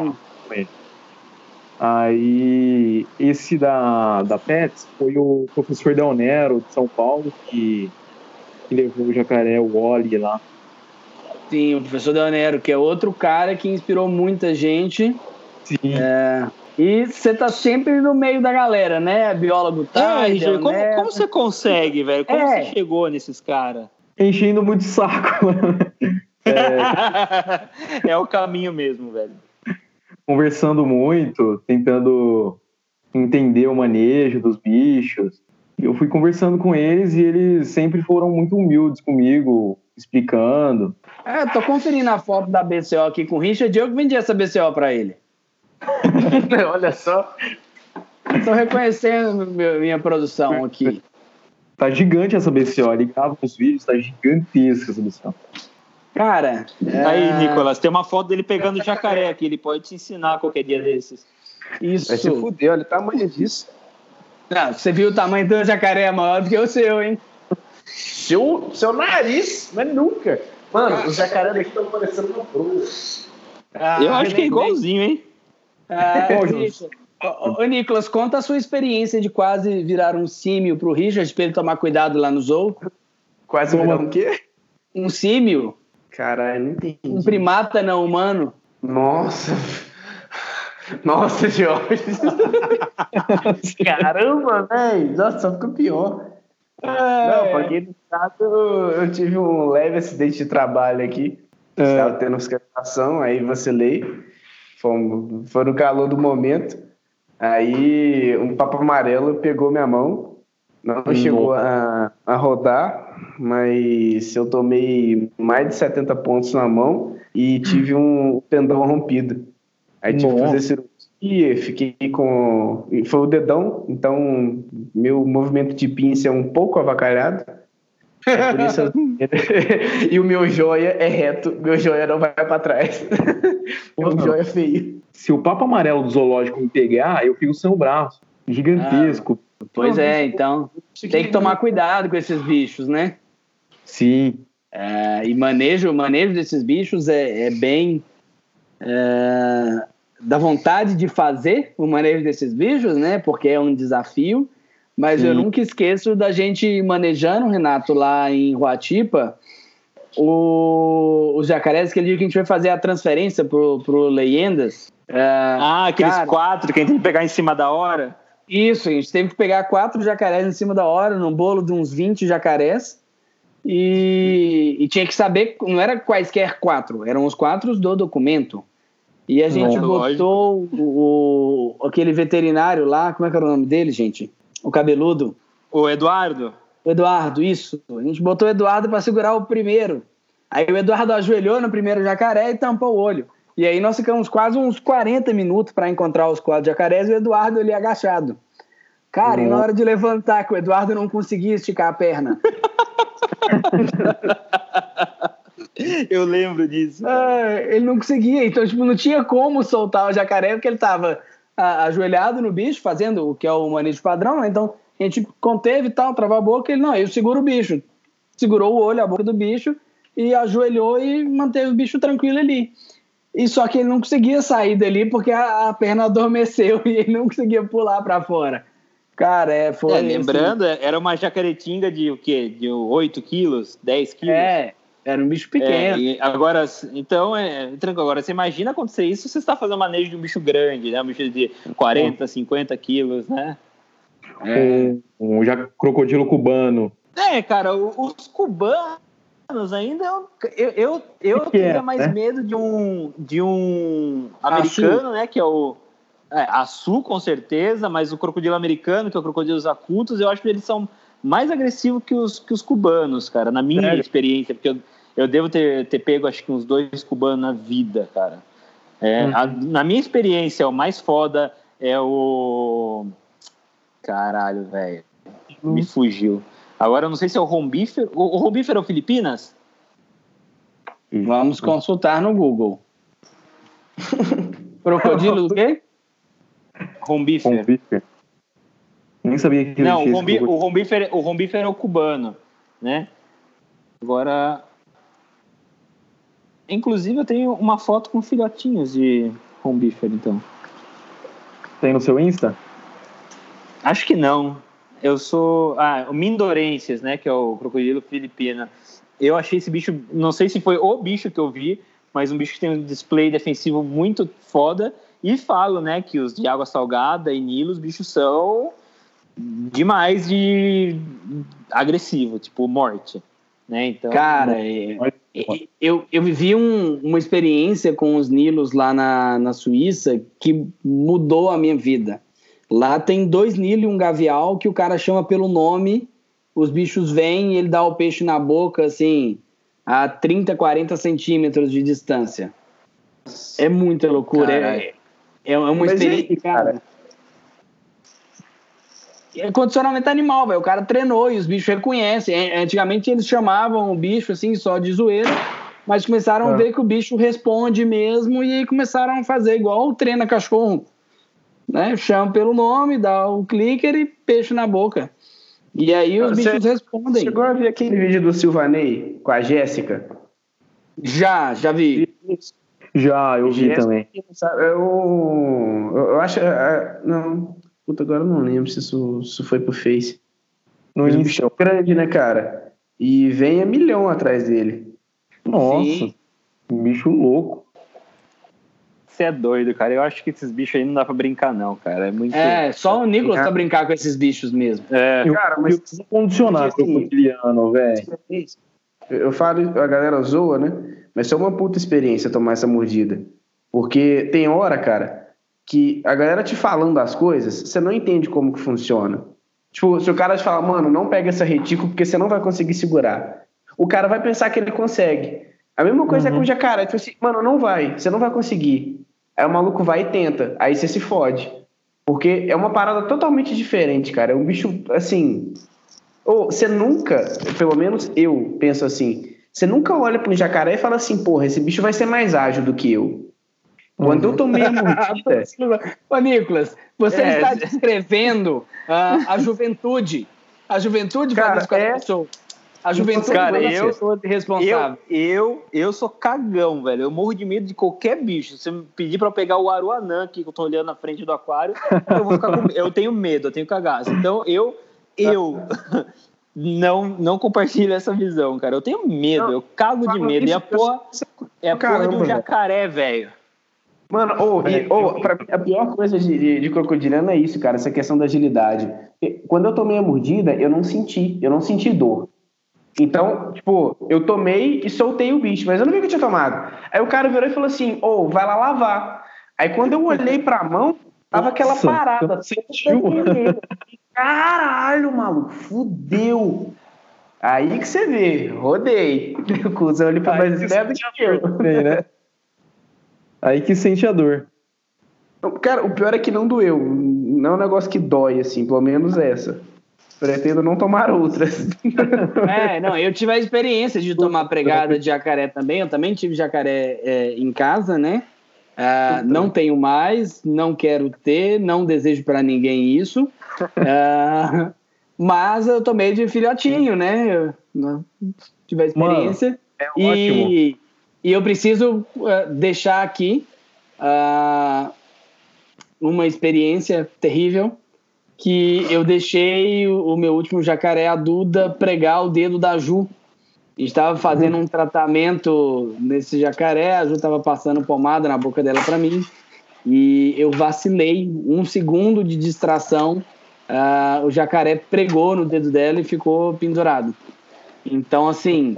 Aí, esse da, da Pets foi o professor Del Nero de São Paulo que, que levou o jacaré, o Oli lá. Sim, o professor Del Nero, que é outro cara que inspirou muita gente. Sim. É, e você tá sempre no meio da galera, né? Biólogo tá. É, como, como você consegue, velho? Como é. você chegou nesses caras? Enchendo muito saco. é... é o caminho mesmo, velho conversando muito, tentando entender o manejo dos bichos. Eu fui conversando com eles e eles sempre foram muito humildes comigo, explicando. É, tô conferindo a foto da BCO aqui com o Richard. Eu que vendi essa BCO para ele. Olha só. Tô reconhecendo minha produção aqui. Tá gigante essa BCO. Ele grava os vídeos, tá gigantesca essa BCO. Cara. É... Aí, Nicolas, tem uma foto dele pegando jacaré aqui. Ele pode te ensinar qualquer dia desses. Isso. Vai se fuder, olha o tamanho disso. Não, você viu o tamanho do jacaré é maior do que o seu, hein? Seu, seu nariz, mas nunca. Mano, os jacaré daqui estão parecendo uma proa. Ah, Eu acho que é igualzinho, hein? Ah, ô, ô, Nicolas, conta a sua experiência de quase virar um símio pro Richard pra ele tomar cuidado lá no zoo. Quase virar um quê? Um símio. Caralho, não entendi. Um primata não humano. Nossa. Nossa, Jorge. Caramba, velho. Nossa, só fica pior. É. Não, pra quem não sabe, eu, eu, tive um leve acidente de trabalho aqui. É. Estava tendo fiscalização, aí vacilei. Foi, foi no calor do momento. Aí um papo amarelo pegou minha mão não hum. chegou a, a rodar, mas eu tomei mais de 70 pontos na mão e tive um tendão rompido. Aí tive que fazer cirurgia, fiquei com. Foi o dedão, então meu movimento de pinça é um pouco avacalhado. É isso e o meu joia é reto, meu joia não vai para trás. meu joia é feio. Se o papo amarelo do zoológico me pegar, eu fico sem o braço. Gigantesco. Ah. Pois é, então tem que tomar cuidado com esses bichos, né? Sim. É, e manejo, manejo desses bichos é, é bem é, da vontade de fazer o manejo desses bichos, né? Porque é um desafio. Mas Sim. eu nunca esqueço da gente manejando, Renato, lá em Huatipa, o, os jacarés, aquele dia que a gente foi fazer a transferência pro, pro Leyendas. É, ah, aqueles cara, quatro que a gente tem que pegar em cima da hora. Isso, a gente teve que pegar quatro jacarés em cima da hora, num bolo de uns 20 jacarés. E, e tinha que saber, não era quaisquer quatro, eram os quatro do documento. E a gente Bom, botou o, o, aquele veterinário lá, como é que era o nome dele, gente? O cabeludo. O Eduardo. O Eduardo, isso. A gente botou o Eduardo para segurar o primeiro. Aí o Eduardo ajoelhou no primeiro jacaré e tampou o olho. E aí nós ficamos quase uns 40 minutos para encontrar os quatro jacarés e o Eduardo ali agachado. Cara, uhum. e na hora de levantar, que o Eduardo não conseguia esticar a perna. Eu lembro disso. É, ele não conseguia, então tipo, não tinha como soltar o jacaré, porque ele estava ajoelhado no bicho, fazendo o que é o manejo padrão, né? Então a gente conteve e tal, travou a boca, ele não, eu seguro o bicho. Segurou o olho, a boca do bicho e ajoelhou e manteve o bicho tranquilo ali. E só que ele não conseguia sair dali porque a, a perna adormeceu e ele não conseguia pular para fora. Cara, é, foi. É, lembrando, assim, era uma jacaretinga de o quê? De 8 quilos, 10 quilos? É, era um bicho pequeno. É, agora, então, é, tranquilo. Agora, você imagina acontecer isso você está fazendo manejo de um bicho grande, né? Um bicho de 40, é. 50 quilos, né? É. Um, um já crocodilo cubano. É, cara, os cubanos anos ainda, eu, eu, eu que teria é, mais né? medo de um, de um americano, né? Que é o. É, a Sul, com certeza, mas o crocodilo americano, que é o crocodilo acutos, eu acho que eles são mais agressivos que os, que os cubanos, cara, na minha Sério? experiência, porque eu, eu devo ter, ter pego, acho que uns dois cubanos na vida, cara. É, uhum. a, na minha experiência, o mais foda é o Caralho, velho. Me fugiu. Agora eu não sei se é o rombífero. O, rombífero é o Filipinas? Vamos consultar no Google. Crocodilo o quê? Rombífero. rombífero. Nem sabia que Não, o, rombi, o, rombífero, o rombífero é o cubano, né? Agora. Inclusive, eu tenho uma foto com filhotinhos de rombífero, então. Tem no seu Insta? Acho que não. Eu sou. Ah, o Mindorenses, né? Que é o crocodilo filipina. Eu achei esse bicho. Não sei se foi o bicho que eu vi, mas um bicho que tem um display defensivo muito foda. E falo, né, que os de água salgada e Nilo, os bichos são demais de agressivo, tipo morte. Né? Então, Cara, é, eu, eu vivi um, uma experiência com os Nilos lá na, na Suíça que mudou a minha vida. Lá tem dois Nilo e um gavial que o cara chama pelo nome, os bichos vêm e ele dá o peixe na boca, assim, a 30, 40 centímetros de distância. É muita loucura. É, é, uma Mas experiência, aí, cara. É condicionamento animal, velho. O cara treinou e os bichos reconhecem. É, antigamente eles chamavam o bicho assim só de zoeira, mas começaram a é. ver que o bicho responde mesmo e começaram a fazer igual treina cachorro. Né? Chama pelo nome, dá o clicker e peixe na boca. E aí os Você bichos respondem. Chegou a ver aquele vídeo do Silvanei com a Jéssica? Já, já vi. Já, eu vi também. Eu, eu acho. É, é, não. Puta, agora eu não lembro se isso, isso foi pro Face. No Insta. É grande, né, cara? E vem a milhão atrás dele. Nossa. Sim. Um bicho louco. Você é doido, cara. Eu acho que esses bichos aí não dá pra brincar, não, cara. É, muito... é só o Nicolas pra brincar com esses bichos mesmo. É. Eu, cara, mas. Eu condicionar crocodiliano, velho. Eu falo, a galera zoa, né? Mas é uma puta experiência tomar essa mordida. Porque tem hora, cara, que a galera te falando as coisas, você não entende como que funciona. Tipo, se o cara te falar, mano, não pega essa retícula porque você não vai conseguir segurar. O cara vai pensar que ele consegue. A mesma coisa uhum. é com o jacaré. Tipo assim, mano, não vai, você não vai conseguir. Aí o maluco vai e tenta. Aí você se fode. Porque é uma parada totalmente diferente, cara. É um bicho, assim. Ou você nunca, pelo menos eu penso assim, você nunca olha para um jacaré e fala assim, porra, esse bicho vai ser mais ágil do que eu. Quando eu tomei a mordida... Ô, Nicolas, você é, está descrevendo uh, a juventude. A juventude cara, faz é... pessoas. A juventude cara, eu, responsável. Eu, eu, eu sou cagão, velho. Eu morro de medo de qualquer bicho. Se você me pedir pra pegar o aruanã aqui, que eu tô olhando na frente do aquário, eu vou ficar com Eu tenho medo, eu tenho cagaço. Então, eu, eu não, não compartilho essa visão, cara. Eu tenho medo, não, eu cago de medo. E a porra é a porra de um jacaré, velho. Mano, oh, e, oh, pra mim, a pior coisa de, de, de crocodiliano é isso, cara, essa questão da agilidade. Quando eu tomei a mordida, eu não senti, eu não senti dor. Então, tipo, eu tomei e soltei o bicho, mas eu não vi que eu tinha tomado. Aí o cara virou e falou assim: Ô, oh, vai lá lavar. Aí quando eu olhei pra mão, tava aquela parada. Sentiu? Caralho, maluco, fudeu. Aí que você vê, rodei. O cuzão ali pra mais ideia do que eu. Né? Aí que sente a dor. Cara, o pior é que não doeu. Não é um negócio que dói, assim, pelo menos essa. Pretendo não tomar outras. É, não, eu tive a experiência de tomar pregada de jacaré também. Eu também tive jacaré é, em casa, né? Uh, não tenho mais, não quero ter, não desejo para ninguém isso. Uh, mas eu tomei de filhotinho, né? Eu, não, tive a experiência. Mano, é e, e eu preciso uh, deixar aqui uma experiência terrível que eu deixei o, meu último jacaré, a Duda, pregar o dedo da Ju. Estava fazendo um tratamento nesse jacaré, a Ju estava passando pomada na boca dela para mim e eu vacilei um segundo de distração. Uh, o jacaré pregou no dedo dela e ficou pendurado. Então, assim,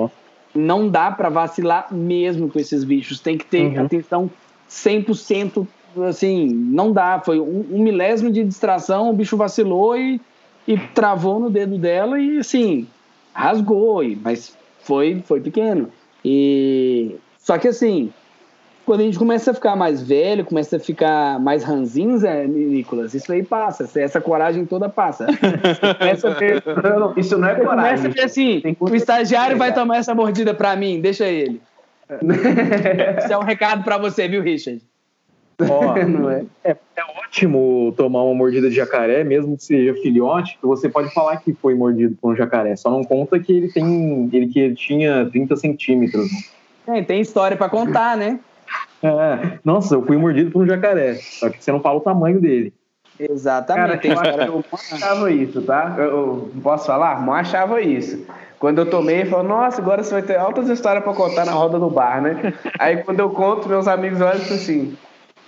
não dá para vacilar mesmo com esses bichos. Tem que ter uhum. atenção 100% assim, não dá. Foi um, um, milésimo de distração, o bicho vacilou e, e travou no dedo dela e, assim, rasgou, mas foi, foi pequeno. E só que, assim, quando a gente começa a ficar mais velho, começa a ficar mais ranzinza, Nicolas, isso aí passa, essa coragem toda passa. ter... não, isso não é coragem. Começa a ver assim, o estagiário vai tomar essa mordida pra mim, deixa ele. Isso é um recado para você, viu, Richard? Ó, é? É, é? ótimo tomar uma mordida de jacaré, mesmo que seja filhote, que você pode falar que foi mordido por um jacaré. Só não conta que ele tem. Ele que ele tinha 30 centímetros. É, tem história para contar, né? É, nossa, eu fui mordido por um jacaré. Só que você não fala o tamanho dele. Exatamente. Cara, eu, eu achava isso, tá? Eu, eu posso falar? Não achava isso. Quando eu tomei, ele falou, nossa, agora você vai ter altas histórias para contar na roda do bar, né? Aí quando eu conto, meus amigos olham e falam assim,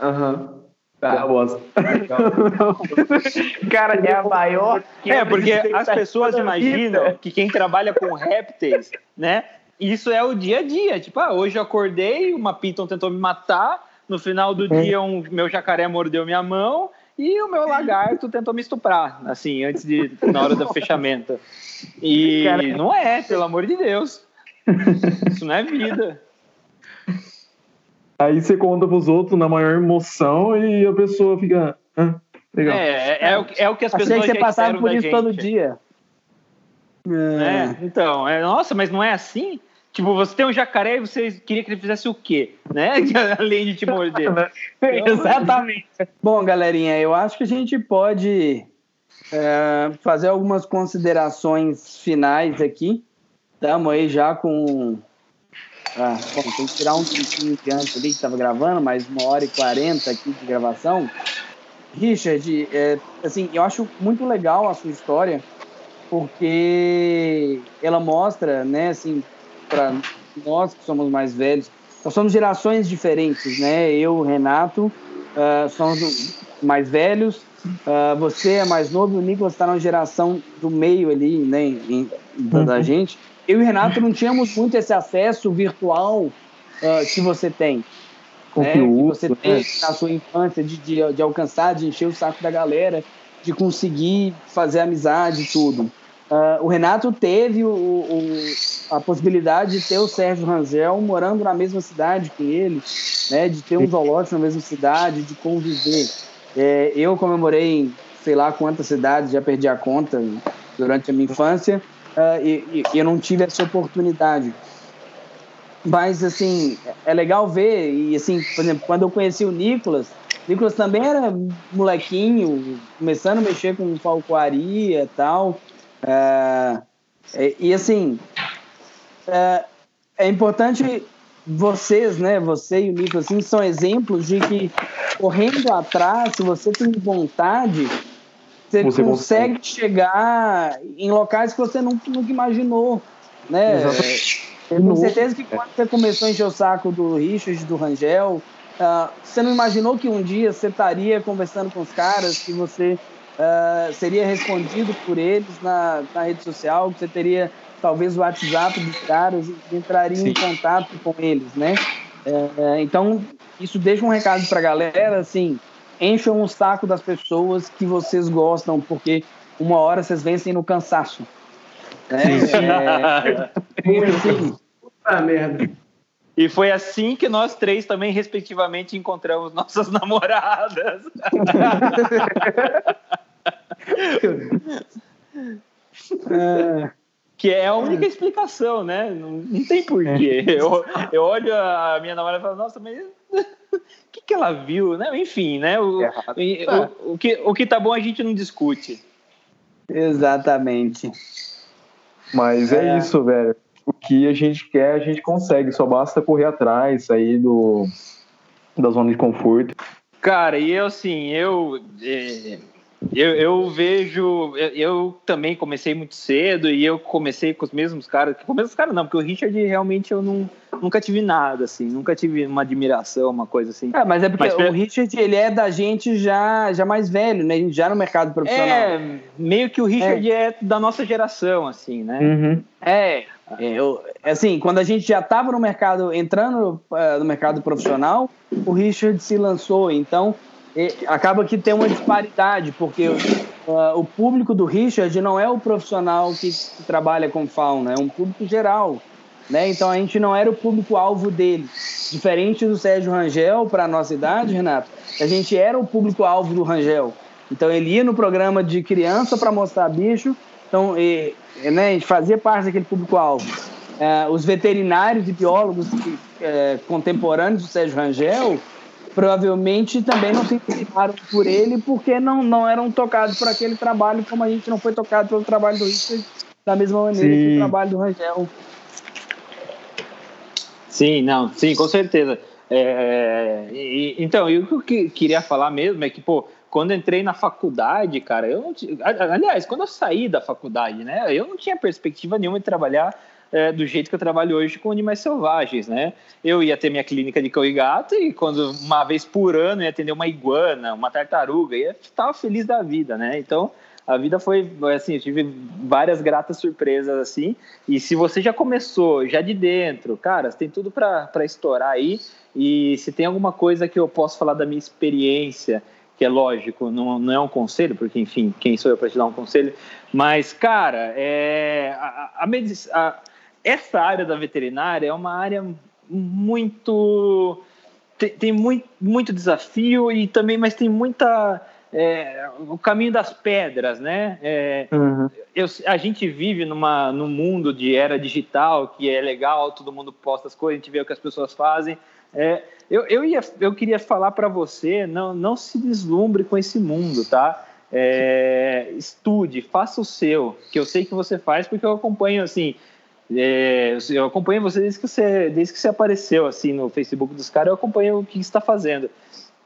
aham. Tá. Cara, é a maior. É, porque as pessoas imaginam que quem trabalha com répteis, né? Isso é o dia a dia. Tipo, ah, hoje eu acordei, uma piton tentou me matar, no final do dia um meu jacaré mordeu minha mão e o meu lagarto tentou me estuprar, assim, antes de na hora do fechamento. E Cara, não é, pelo amor de Deus. Isso não é vida. Aí você conta pros outros na maior emoção e a pessoa fica. Ah, legal. É, é, é, o, é o que as Achei pessoas. Achei que você passava por isso gente. todo dia. É, então, é, nossa, mas não é assim? Tipo, você tem um jacaré e você queria que ele fizesse o quê? Né? Além de te morder. Exatamente. Bom, galerinha, eu acho que a gente pode é, fazer algumas considerações finais aqui. Estamos aí já com. Ah, bom, tem que tirar um de antes ali que estava gravando, mais uma hora e quarenta aqui de gravação. Richard, é, assim, eu acho muito legal a sua história, porque ela mostra, né, assim, para nós que somos mais velhos, nós somos gerações diferentes, né? Eu, Renato, uh, somos mais velhos, Uh, você é mais novo, o Nicolas está na geração do meio ali, né, em, uhum. da gente. Eu e o Renato não tínhamos muito esse acesso virtual uh, que você tem. Né, que você né? tem na sua infância de, de, de, alcançar, de encher o saco da galera, de conseguir fazer amizade e tudo. Uh, o Renato teve o, o, a possibilidade de ter o Sérgio Rangel morando na mesma cidade que ele, né, de ter um zoológico na mesma cidade, de conviver. É, eu comemorei em sei lá quantas cidades, já perdi a conta durante a minha infância, uh, e, e, eu não tive essa oportunidade. Mas, assim, é legal ver, e assim, por exemplo, quando eu conheci o Nicolas, Nicolas também era molequinho, começando a mexer com falcoaria e tal. Uh, e, assim, uh, é importante vocês, né, você e o Nico, assim, são exemplos de que correndo atrás, se você tem vontade, você, você consegue, chegar em locais que você nunca, nunca imaginou, né? Exatamente. Eu tenho certeza que quando você começou a encher o saco do Richard, do Rangel, uh, você não imaginou que um dia você estaria conversando com os caras, que você uh, seria respondido por eles na, na rede social, que você teria talvez o WhatsApp dos caras entraria Sim. em contato com eles, né? É, é, então, isso deixa um recado para a galera, assim, encham o saco das pessoas que vocês gostam, porque uma hora vocês vencem no cansaço. Né? É, assim, ah, merda. E foi assim que nós três também, respectivamente, encontramos nossas namoradas. é que é a única explicação, né? Não, não tem porquê. É. Eu, eu olho a minha namorada e falo, nossa, mas o que, que ela viu? Né? Enfim, né? O, é o, o, que, o que tá bom a gente não discute. Exatamente. Mas é, é isso, velho. O que a gente quer, a gente consegue. Só basta correr atrás, sair do, da zona de conforto. Cara, e eu assim, eu. É eu, eu vejo, eu, eu, também comecei muito cedo e eu comecei com os mesmos caras, com os mesmos caras não, porque o Richard realmente eu não, nunca tive nada, assim, nunca tive uma admiração, uma coisa assim. É, mas é porque mas, o Richard, ele é da gente já, já mais velho, né, já no mercado profissional. É, meio que o Richard é, é da nossa geração, assim, né? Uhum. É, é, eu, assim, quando a gente já estava no mercado, entrando uh, no mercado profissional, o Richard se lançou, então acaba que tem uma disparidade, porque uh, o público do Richard não é o profissional que, trabalha com fauna, é um público geral. Né? Então a gente não era o público-alvo dele. Diferente do Sérgio Rangel, para a nossa idade, Renato, a gente era o público-alvo do Rangel. Então ele ia no programa de criança para mostrar bicho, então e, né, a gente fazia parte daquele público-alvo. É, os veterinários e biólogos é, contemporâneos do Sérgio Rangel provavelmente também não se interessaram por ele porque não, não eram tocados por aquele trabalho como a gente não foi tocado pelo trabalho do Richard da mesma maneira sim. que o trabalho do Rangel. Sim, não, sim, com certeza. É, e, então, e o que eu queria falar mesmo é que, pô, quando entrei na faculdade, cara, eu não tinha, aliás, quando eu saí da faculdade, né, eu não tinha perspectiva nenhuma de trabalhar é, do jeito que eu trabalho hoje com animais selvagens, né? Eu ia ter minha clínica de cão e gato e quando uma vez por ano ia atender uma iguana, uma tartaruga, e estava feliz da vida, né? Então a vida foi assim, eu tive várias gratas surpresas assim. E se você já começou já de dentro, cara, tem tudo para estourar aí. E se tem alguma coisa que eu posso falar da minha experiência que é lógico, não, não é um conselho, porque, enfim, quem sou eu para te dar um conselho? Mas, cara, é, a, a, a, essa área da veterinária é uma área muito. Tem, tem muito, muito desafio e também, mas tem muita. É, o caminho das pedras, né? É, uhum. eu, a gente vive numa, num mundo de era digital que é legal, todo mundo posta as coisas, a gente vê o que as pessoas fazem, é, eu, eu, ia, eu queria falar para você, não, não se deslumbre com esse mundo, tá? É, estude, faça o seu, que eu sei que você faz, porque eu acompanho, assim, é, eu acompanho você desde que você, desde que você apareceu, assim, no Facebook dos caras, eu acompanho o que você está fazendo.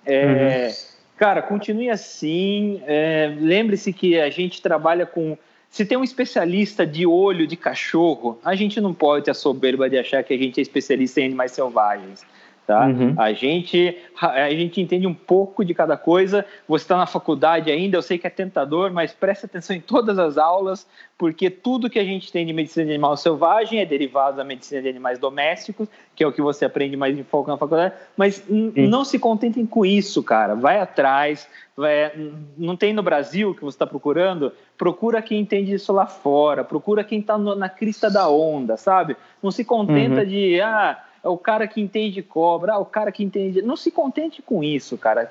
É, uhum. Cara, continue assim, é, lembre-se que a gente trabalha com se tem um especialista de olho de cachorro, a gente não pode ter a soberba de achar que a gente é especialista em animais selvagens tá? Uhum. A gente a gente entende um pouco de cada coisa. Você está na faculdade ainda, eu sei que é tentador, mas preste atenção em todas as aulas, porque tudo que a gente tem de medicina de animal selvagem é derivado da medicina de animais domésticos, que é o que você aprende mais em foco na faculdade. Mas não se contentem com isso, cara. Vai atrás. Vai... não tem no Brasil que você está procurando, procura quem entende isso lá fora, procura quem está na crista da onda, sabe? Não se contenta uhum. de ah, é o cara que entende cobra, ah, o cara que entende. Não se contente com isso, cara.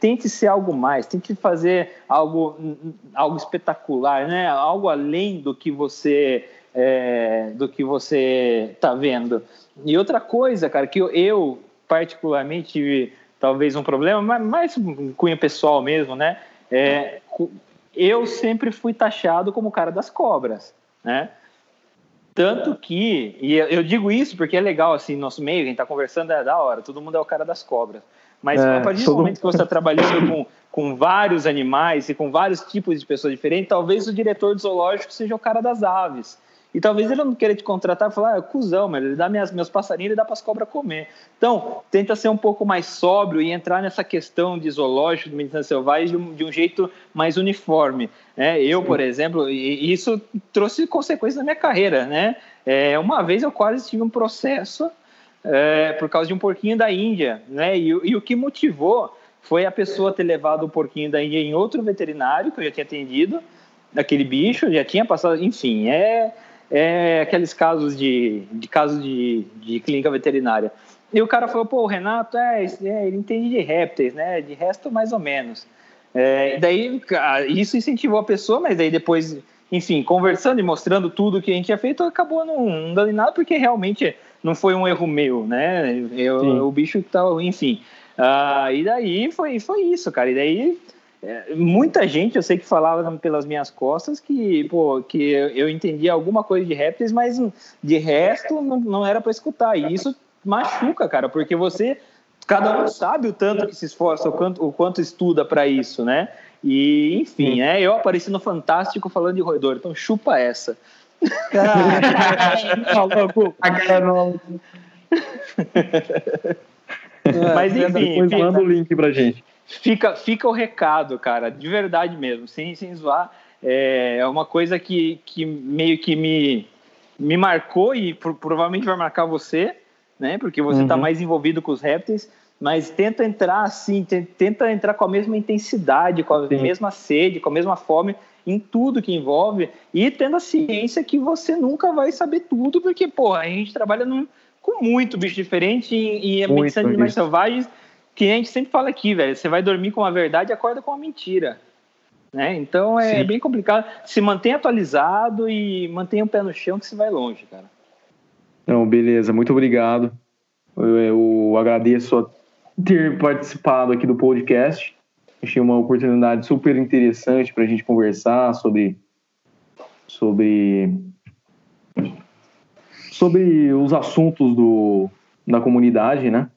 Tente ser algo mais, tente fazer algo, algo espetacular, né? Algo além do que você é, do que você está vendo. E outra coisa, cara, que eu, particularmente tive talvez um problema, mas mais um cunho pessoal mesmo, né? É, eu sempre fui taxado como o cara das cobras, né? Tanto que, e eu digo isso porque é legal, assim, nosso meio, quem está conversando é da hora, todo mundo é o cara das cobras. Mas é, a partir do momento que você está trabalhando com, com vários animais e com vários tipos de pessoas diferentes, talvez o diretor do zoológico seja o cara das aves. E talvez ele não queira te contratar e falar, ah, é cuzão, mas ele dá minhas, meus passarinhos e dá para as cobras comer. Então, tenta ser um pouco mais sóbrio e entrar nessa questão de zoológico, de medicina selvagem, de um, de um jeito mais uniforme. Né? Eu, Sim. por exemplo, e isso trouxe consequências na minha carreira. Né? É, uma vez eu quase tive um processo é, por causa de um porquinho da Índia. Né? E, e o que motivou foi a pessoa ter levado o porquinho da Índia em outro veterinário que eu já tinha atendido, daquele bicho, já tinha passado, enfim, é é aqueles casos de, de casos de, de clínica veterinária. E o cara falou, pô, o Renato, é, é, ele entende de répteis, né? De resto, mais ou menos. É, daí, isso incentivou a pessoa, mas daí depois, enfim, conversando e mostrando tudo que a gente tinha feito, acabou não, não dando em nada, porque realmente não foi um erro meu, né? Eu, o bicho tal, enfim. Ah, e daí foi, foi isso, cara. E daí muita gente eu sei que falava pelas minhas costas que, pô, que eu entendia alguma coisa de répteis, mas de resto não, não era para escutar. E isso machuca, cara, porque você, cada um sabe o tanto que se esforça, o quanto, o quanto estuda para isso, né? E, enfim, né? Eu apareci no Fantástico falando de roedor, então chupa essa. Mas enfim. Depois manda o link pra gente fica, fica o recado, cara, de verdade mesmo, sem, sem zoar. É, é uma coisa que, que meio que me, me marcou e provavelmente vai marcar você, né? Porque você está uhum. mais envolvido com os répteis. mas tenta entrar assim, tenta entrar com a mesma intensidade, com a Sim. mesma sede, com a mesma fome em tudo que envolve e tendo a ciência que você nunca vai saber tudo, porque, porra, a gente trabalha num, com muito bicho diferente e, e a medicina de animais selvagens, que a gente sempre fala aqui, velho, você vai dormir com a verdade e acorda com a mentira. Né? Então é Sim. bem complicado. Se mantenha atualizado e mantenha o pé no chão que você vai longe, cara. Não, beleza, muito obrigado. Eu, eu agradeço ter participado aqui do podcast. Achei uma oportunidade super interessante para a gente conversar sobre, sobre, sobre os assuntos do, da comunidade, né?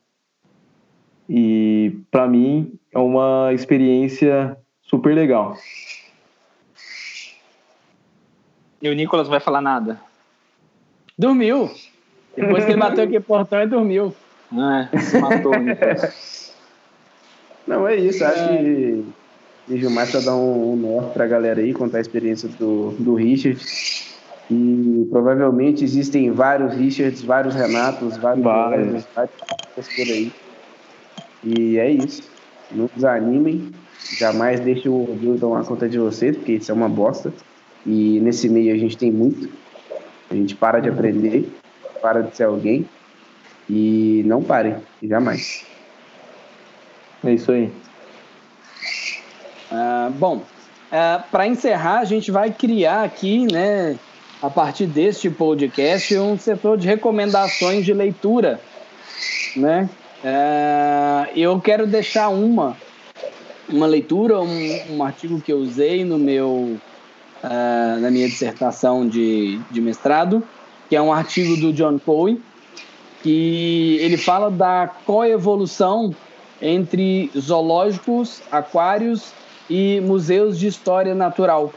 E para mim é uma experiência super legal. E o Nicolas não vai falar nada? Dormiu. Depois que ele bateu aqui o portão, ele dormiu. É, se matou o Nicolas. Não, é isso. Acho é... que vejo mais para dar um, um norte para a galera aí, contar a experiência do, do Richard. E provavelmente existem vários Richards, vários Renatos, vários vários, vários por aí. E é isso. Não desanimem. Jamais deixe o orgulho tomar conta de vocês, porque isso é uma bosta. E nesse meio a gente tem muito. A gente para de aprender, para de ser alguém. E não parem, jamais. É isso aí. Uh, bom, uh, é, para encerrar, a gente vai criar aqui, né, a partir deste podcast, um setor de recomendações de leitura, né? Uh, eu quero deixar uma, uma leitura, um, um artigo que eu usei no meu, na minha dissertação de, de mestrado, que é um artigo do John Coe, que ele fala da coevolução entre zoológicos, aquários e museus de história natural.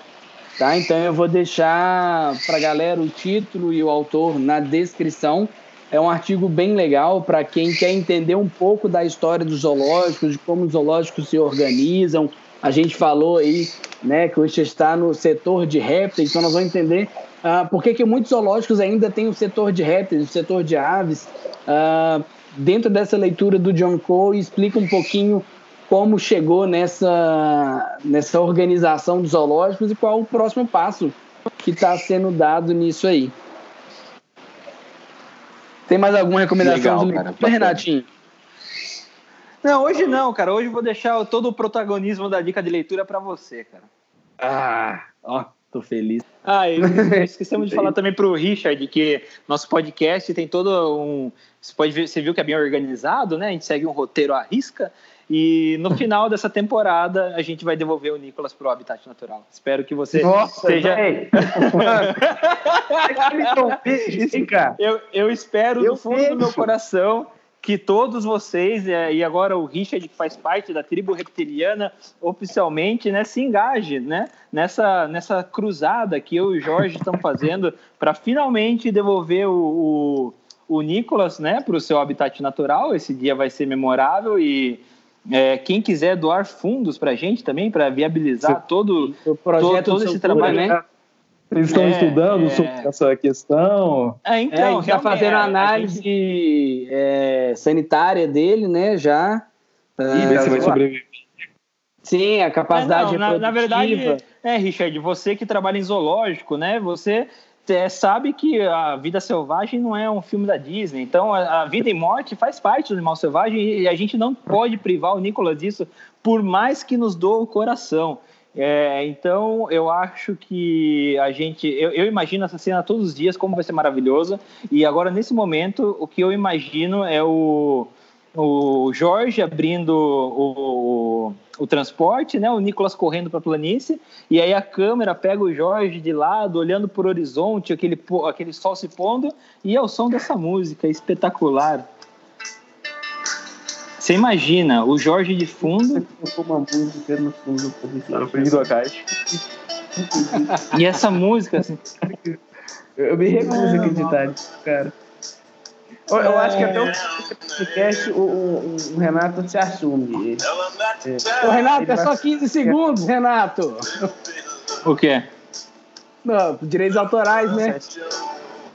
Tá? Então eu vou deixar para a galera o título e o autor na descrição. É um artigo bem legal para quem quer entender um pouco da história dos zoológicos, de como os zoológicos se organizam. A gente falou aí né, que hoje está no setor de répteis, então nós vamos entender uh, por que, que muitos zoológicos ainda têm o setor de répteis, o setor de aves. Uh, dentro dessa leitura do John Cole, explica um pouquinho como chegou nessa, nessa organização dos zoológicos e qual o próximo passo que está sendo dado nisso aí. Tem mais alguma recomendação Legal, de leitura, Renatinho? Não, hoje não, cara. Hoje eu vou deixar todo o protagonismo da dica de leitura para você, cara. Ah, ó, tô feliz. Ah, e esquecemos de falar também pro Richard que nosso podcast tem todo um você pode ver, você viu que é bem organizado, né? A gente segue um roteiro à risca. E no final dessa temporada, a gente vai devolver o Nicolas para o habitat natural. Espero que você Nossa, seja. eu, eu espero eu do fundo do meu coração que todos vocês, é, e agora o Richard, que faz parte da tribo reptiliana, oficialmente, né, se engaje né, nessa, nessa cruzada que eu e o Jorge estamos fazendo para finalmente devolver o, o o Nicolas, né, para o seu habitat natural. Esse dia vai ser memorável e é, quem quiser doar fundos para a gente também, para viabilizar todo, o projeto todo, todo esse trabalho, né? Eles estão é, estudando é... sobre essa questão. É, então, está fazendo a análise gente... É, sanitária dele, né? Já. E ver se vai sobreviver. Sim, a capacidade é, não, na, na, verdade, é, Richard, você que trabalha em zoológico, né? Você é, sabe que a vida selvagem não é um filme da Disney. Então, a, a, vida e morte faz parte do animal selvagem e a gente não pode privar o Nicolas disso, por mais que nos doa o coração. É, então, eu acho que a gente. Eu, eu, imagino essa cena todos os dias, como vai ser maravilhosa. E agora, nesse momento, o que eu imagino é o o Jorge abrindo o, o, o, transporte, né? O Nicolas correndo para a planície e aí a câmera pega o Jorge de lado, olhando para o horizonte, aquele aquele sol se pondo e é o som dessa música espetacular. Você imagina o Jorge de fundo? uma música no fundo caixa. e essa música assim. Eu me recuso a acreditar cara. Eu, eu acho que até o podcast o, o, o, Renato se assume. É. Ô, Renato, é só 15 segundos, Renato. O quê? Não, direitos autorais, né?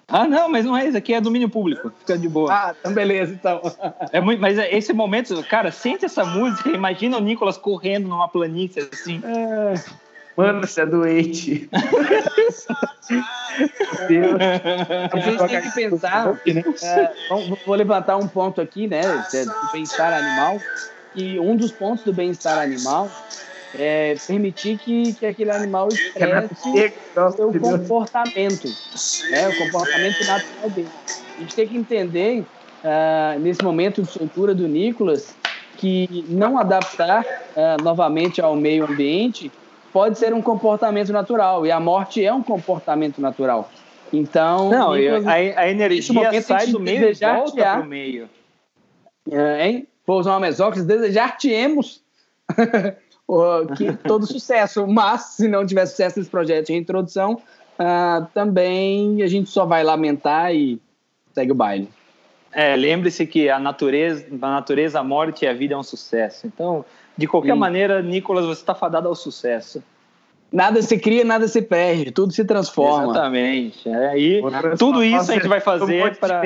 Ah, não, mas não é isso aqui, é domínio público. Fica de boa. Ah, então beleza, então. É muito, mas é esse momento, cara, sente essa música, imagina o Nicolas correndo numa planície assim. É. Mano, você é doente. A gente tem que pensar. É, vou levantar um ponto aqui, né? Do bem-estar animal. E um dos pontos do bem-estar animal é, permitir que, que aquele animal expresse o seu comportamento, né, o comportamento natural dele. A gente tem que entender, uh, nesse momento de soltura do Nicolas, que não adaptar uh, novamente ao meio ambiente pode ser um comportamento natural, e a morte é um comportamento natural. Então, não, a, a, energia sai do meio e volta para o meio. Uh, hein? Vou usar uma mesóclise, desejar-te-emos que todo sucesso. Mas, se não tiver sucesso nesse projeto de introdução, uh, também a gente só vai lamentar e segue o baile. É, lembre-se que a natureza, a natureza, a morte e a vida é um sucesso. Então, de qualquer Sim. maneira, Nicolas, você está fadado ao sucesso. Nada se cria, nada se perde, tudo se transforma. Exatamente. É, e tudo isso a gente vai fazer para.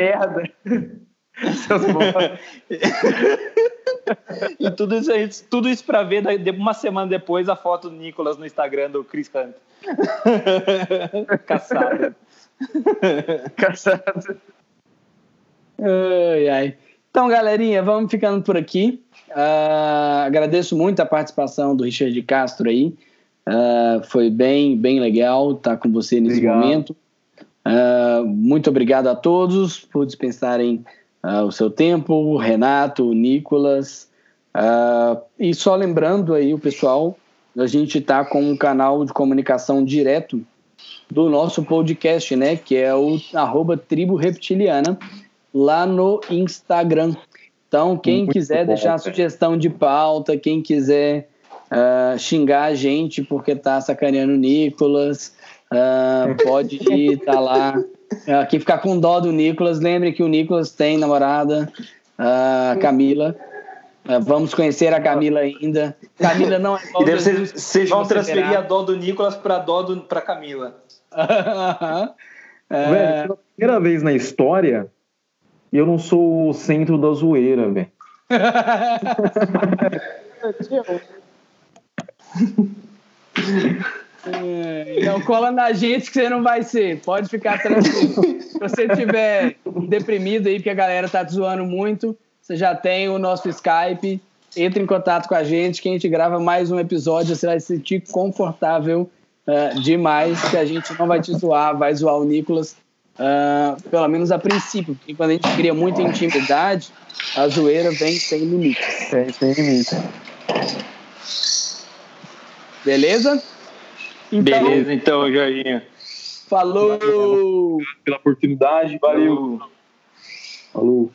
e tudo isso, tudo isso para ver uma semana depois a foto do Nicolas no Instagram do Chris Hunt. Caçado. Caçado. Ai, ai. Então, galerinha, vamos ficando por aqui. Uh, agradeço muito a participação do Richard Castro aí. Uh, foi bem, bem legal estar com você nesse Obrigado. momento. Uh, muito obrigado a todos por dispensarem uh, o seu tempo, Renato, o Nicolas. E só lembrando aí o pessoal, a gente está com um canal de comunicação direto do nosso podcast, né? Que é o arroba Tribo Reptiliana, lá no Instagram. Então, quem Muito quiser bom, deixar sugestão de pauta, quem quiser uh, xingar a gente porque tá sacaneando o Nicolas, uh, pode ir, tá lá. Aqui ficar com dó do Nicolas. Lembre que o Nicolas tem namorada, a Camila. É, vamos conhecer a Camila ainda. Camila não é dó Vocês vão transferir a dó do Nicolas para dó para Camila. é... Velho, pela primeira vez na história, eu não sou o centro da zoeira, velho. É, então cola na gente que você não vai ser. Pode ficar tranquilo. Se você estiver deprimido aí, porque a galera tá te zoando muito, você já tem o nosso Skype. Entre em contato com a gente que a gente grava mais um episódio. Você vai se sentir confortável uh, demais, que a gente não vai te zoar, vai zoar o Nicolas. Uh, pelo menos a princípio, porque quando a gente cria muita intimidade, a zoeira vem sem limite. Tem, sem limite. Beleza? Então, Beleza, então, Jorginho. Falou! Obrigado pela oportunidade, valeu. Falou.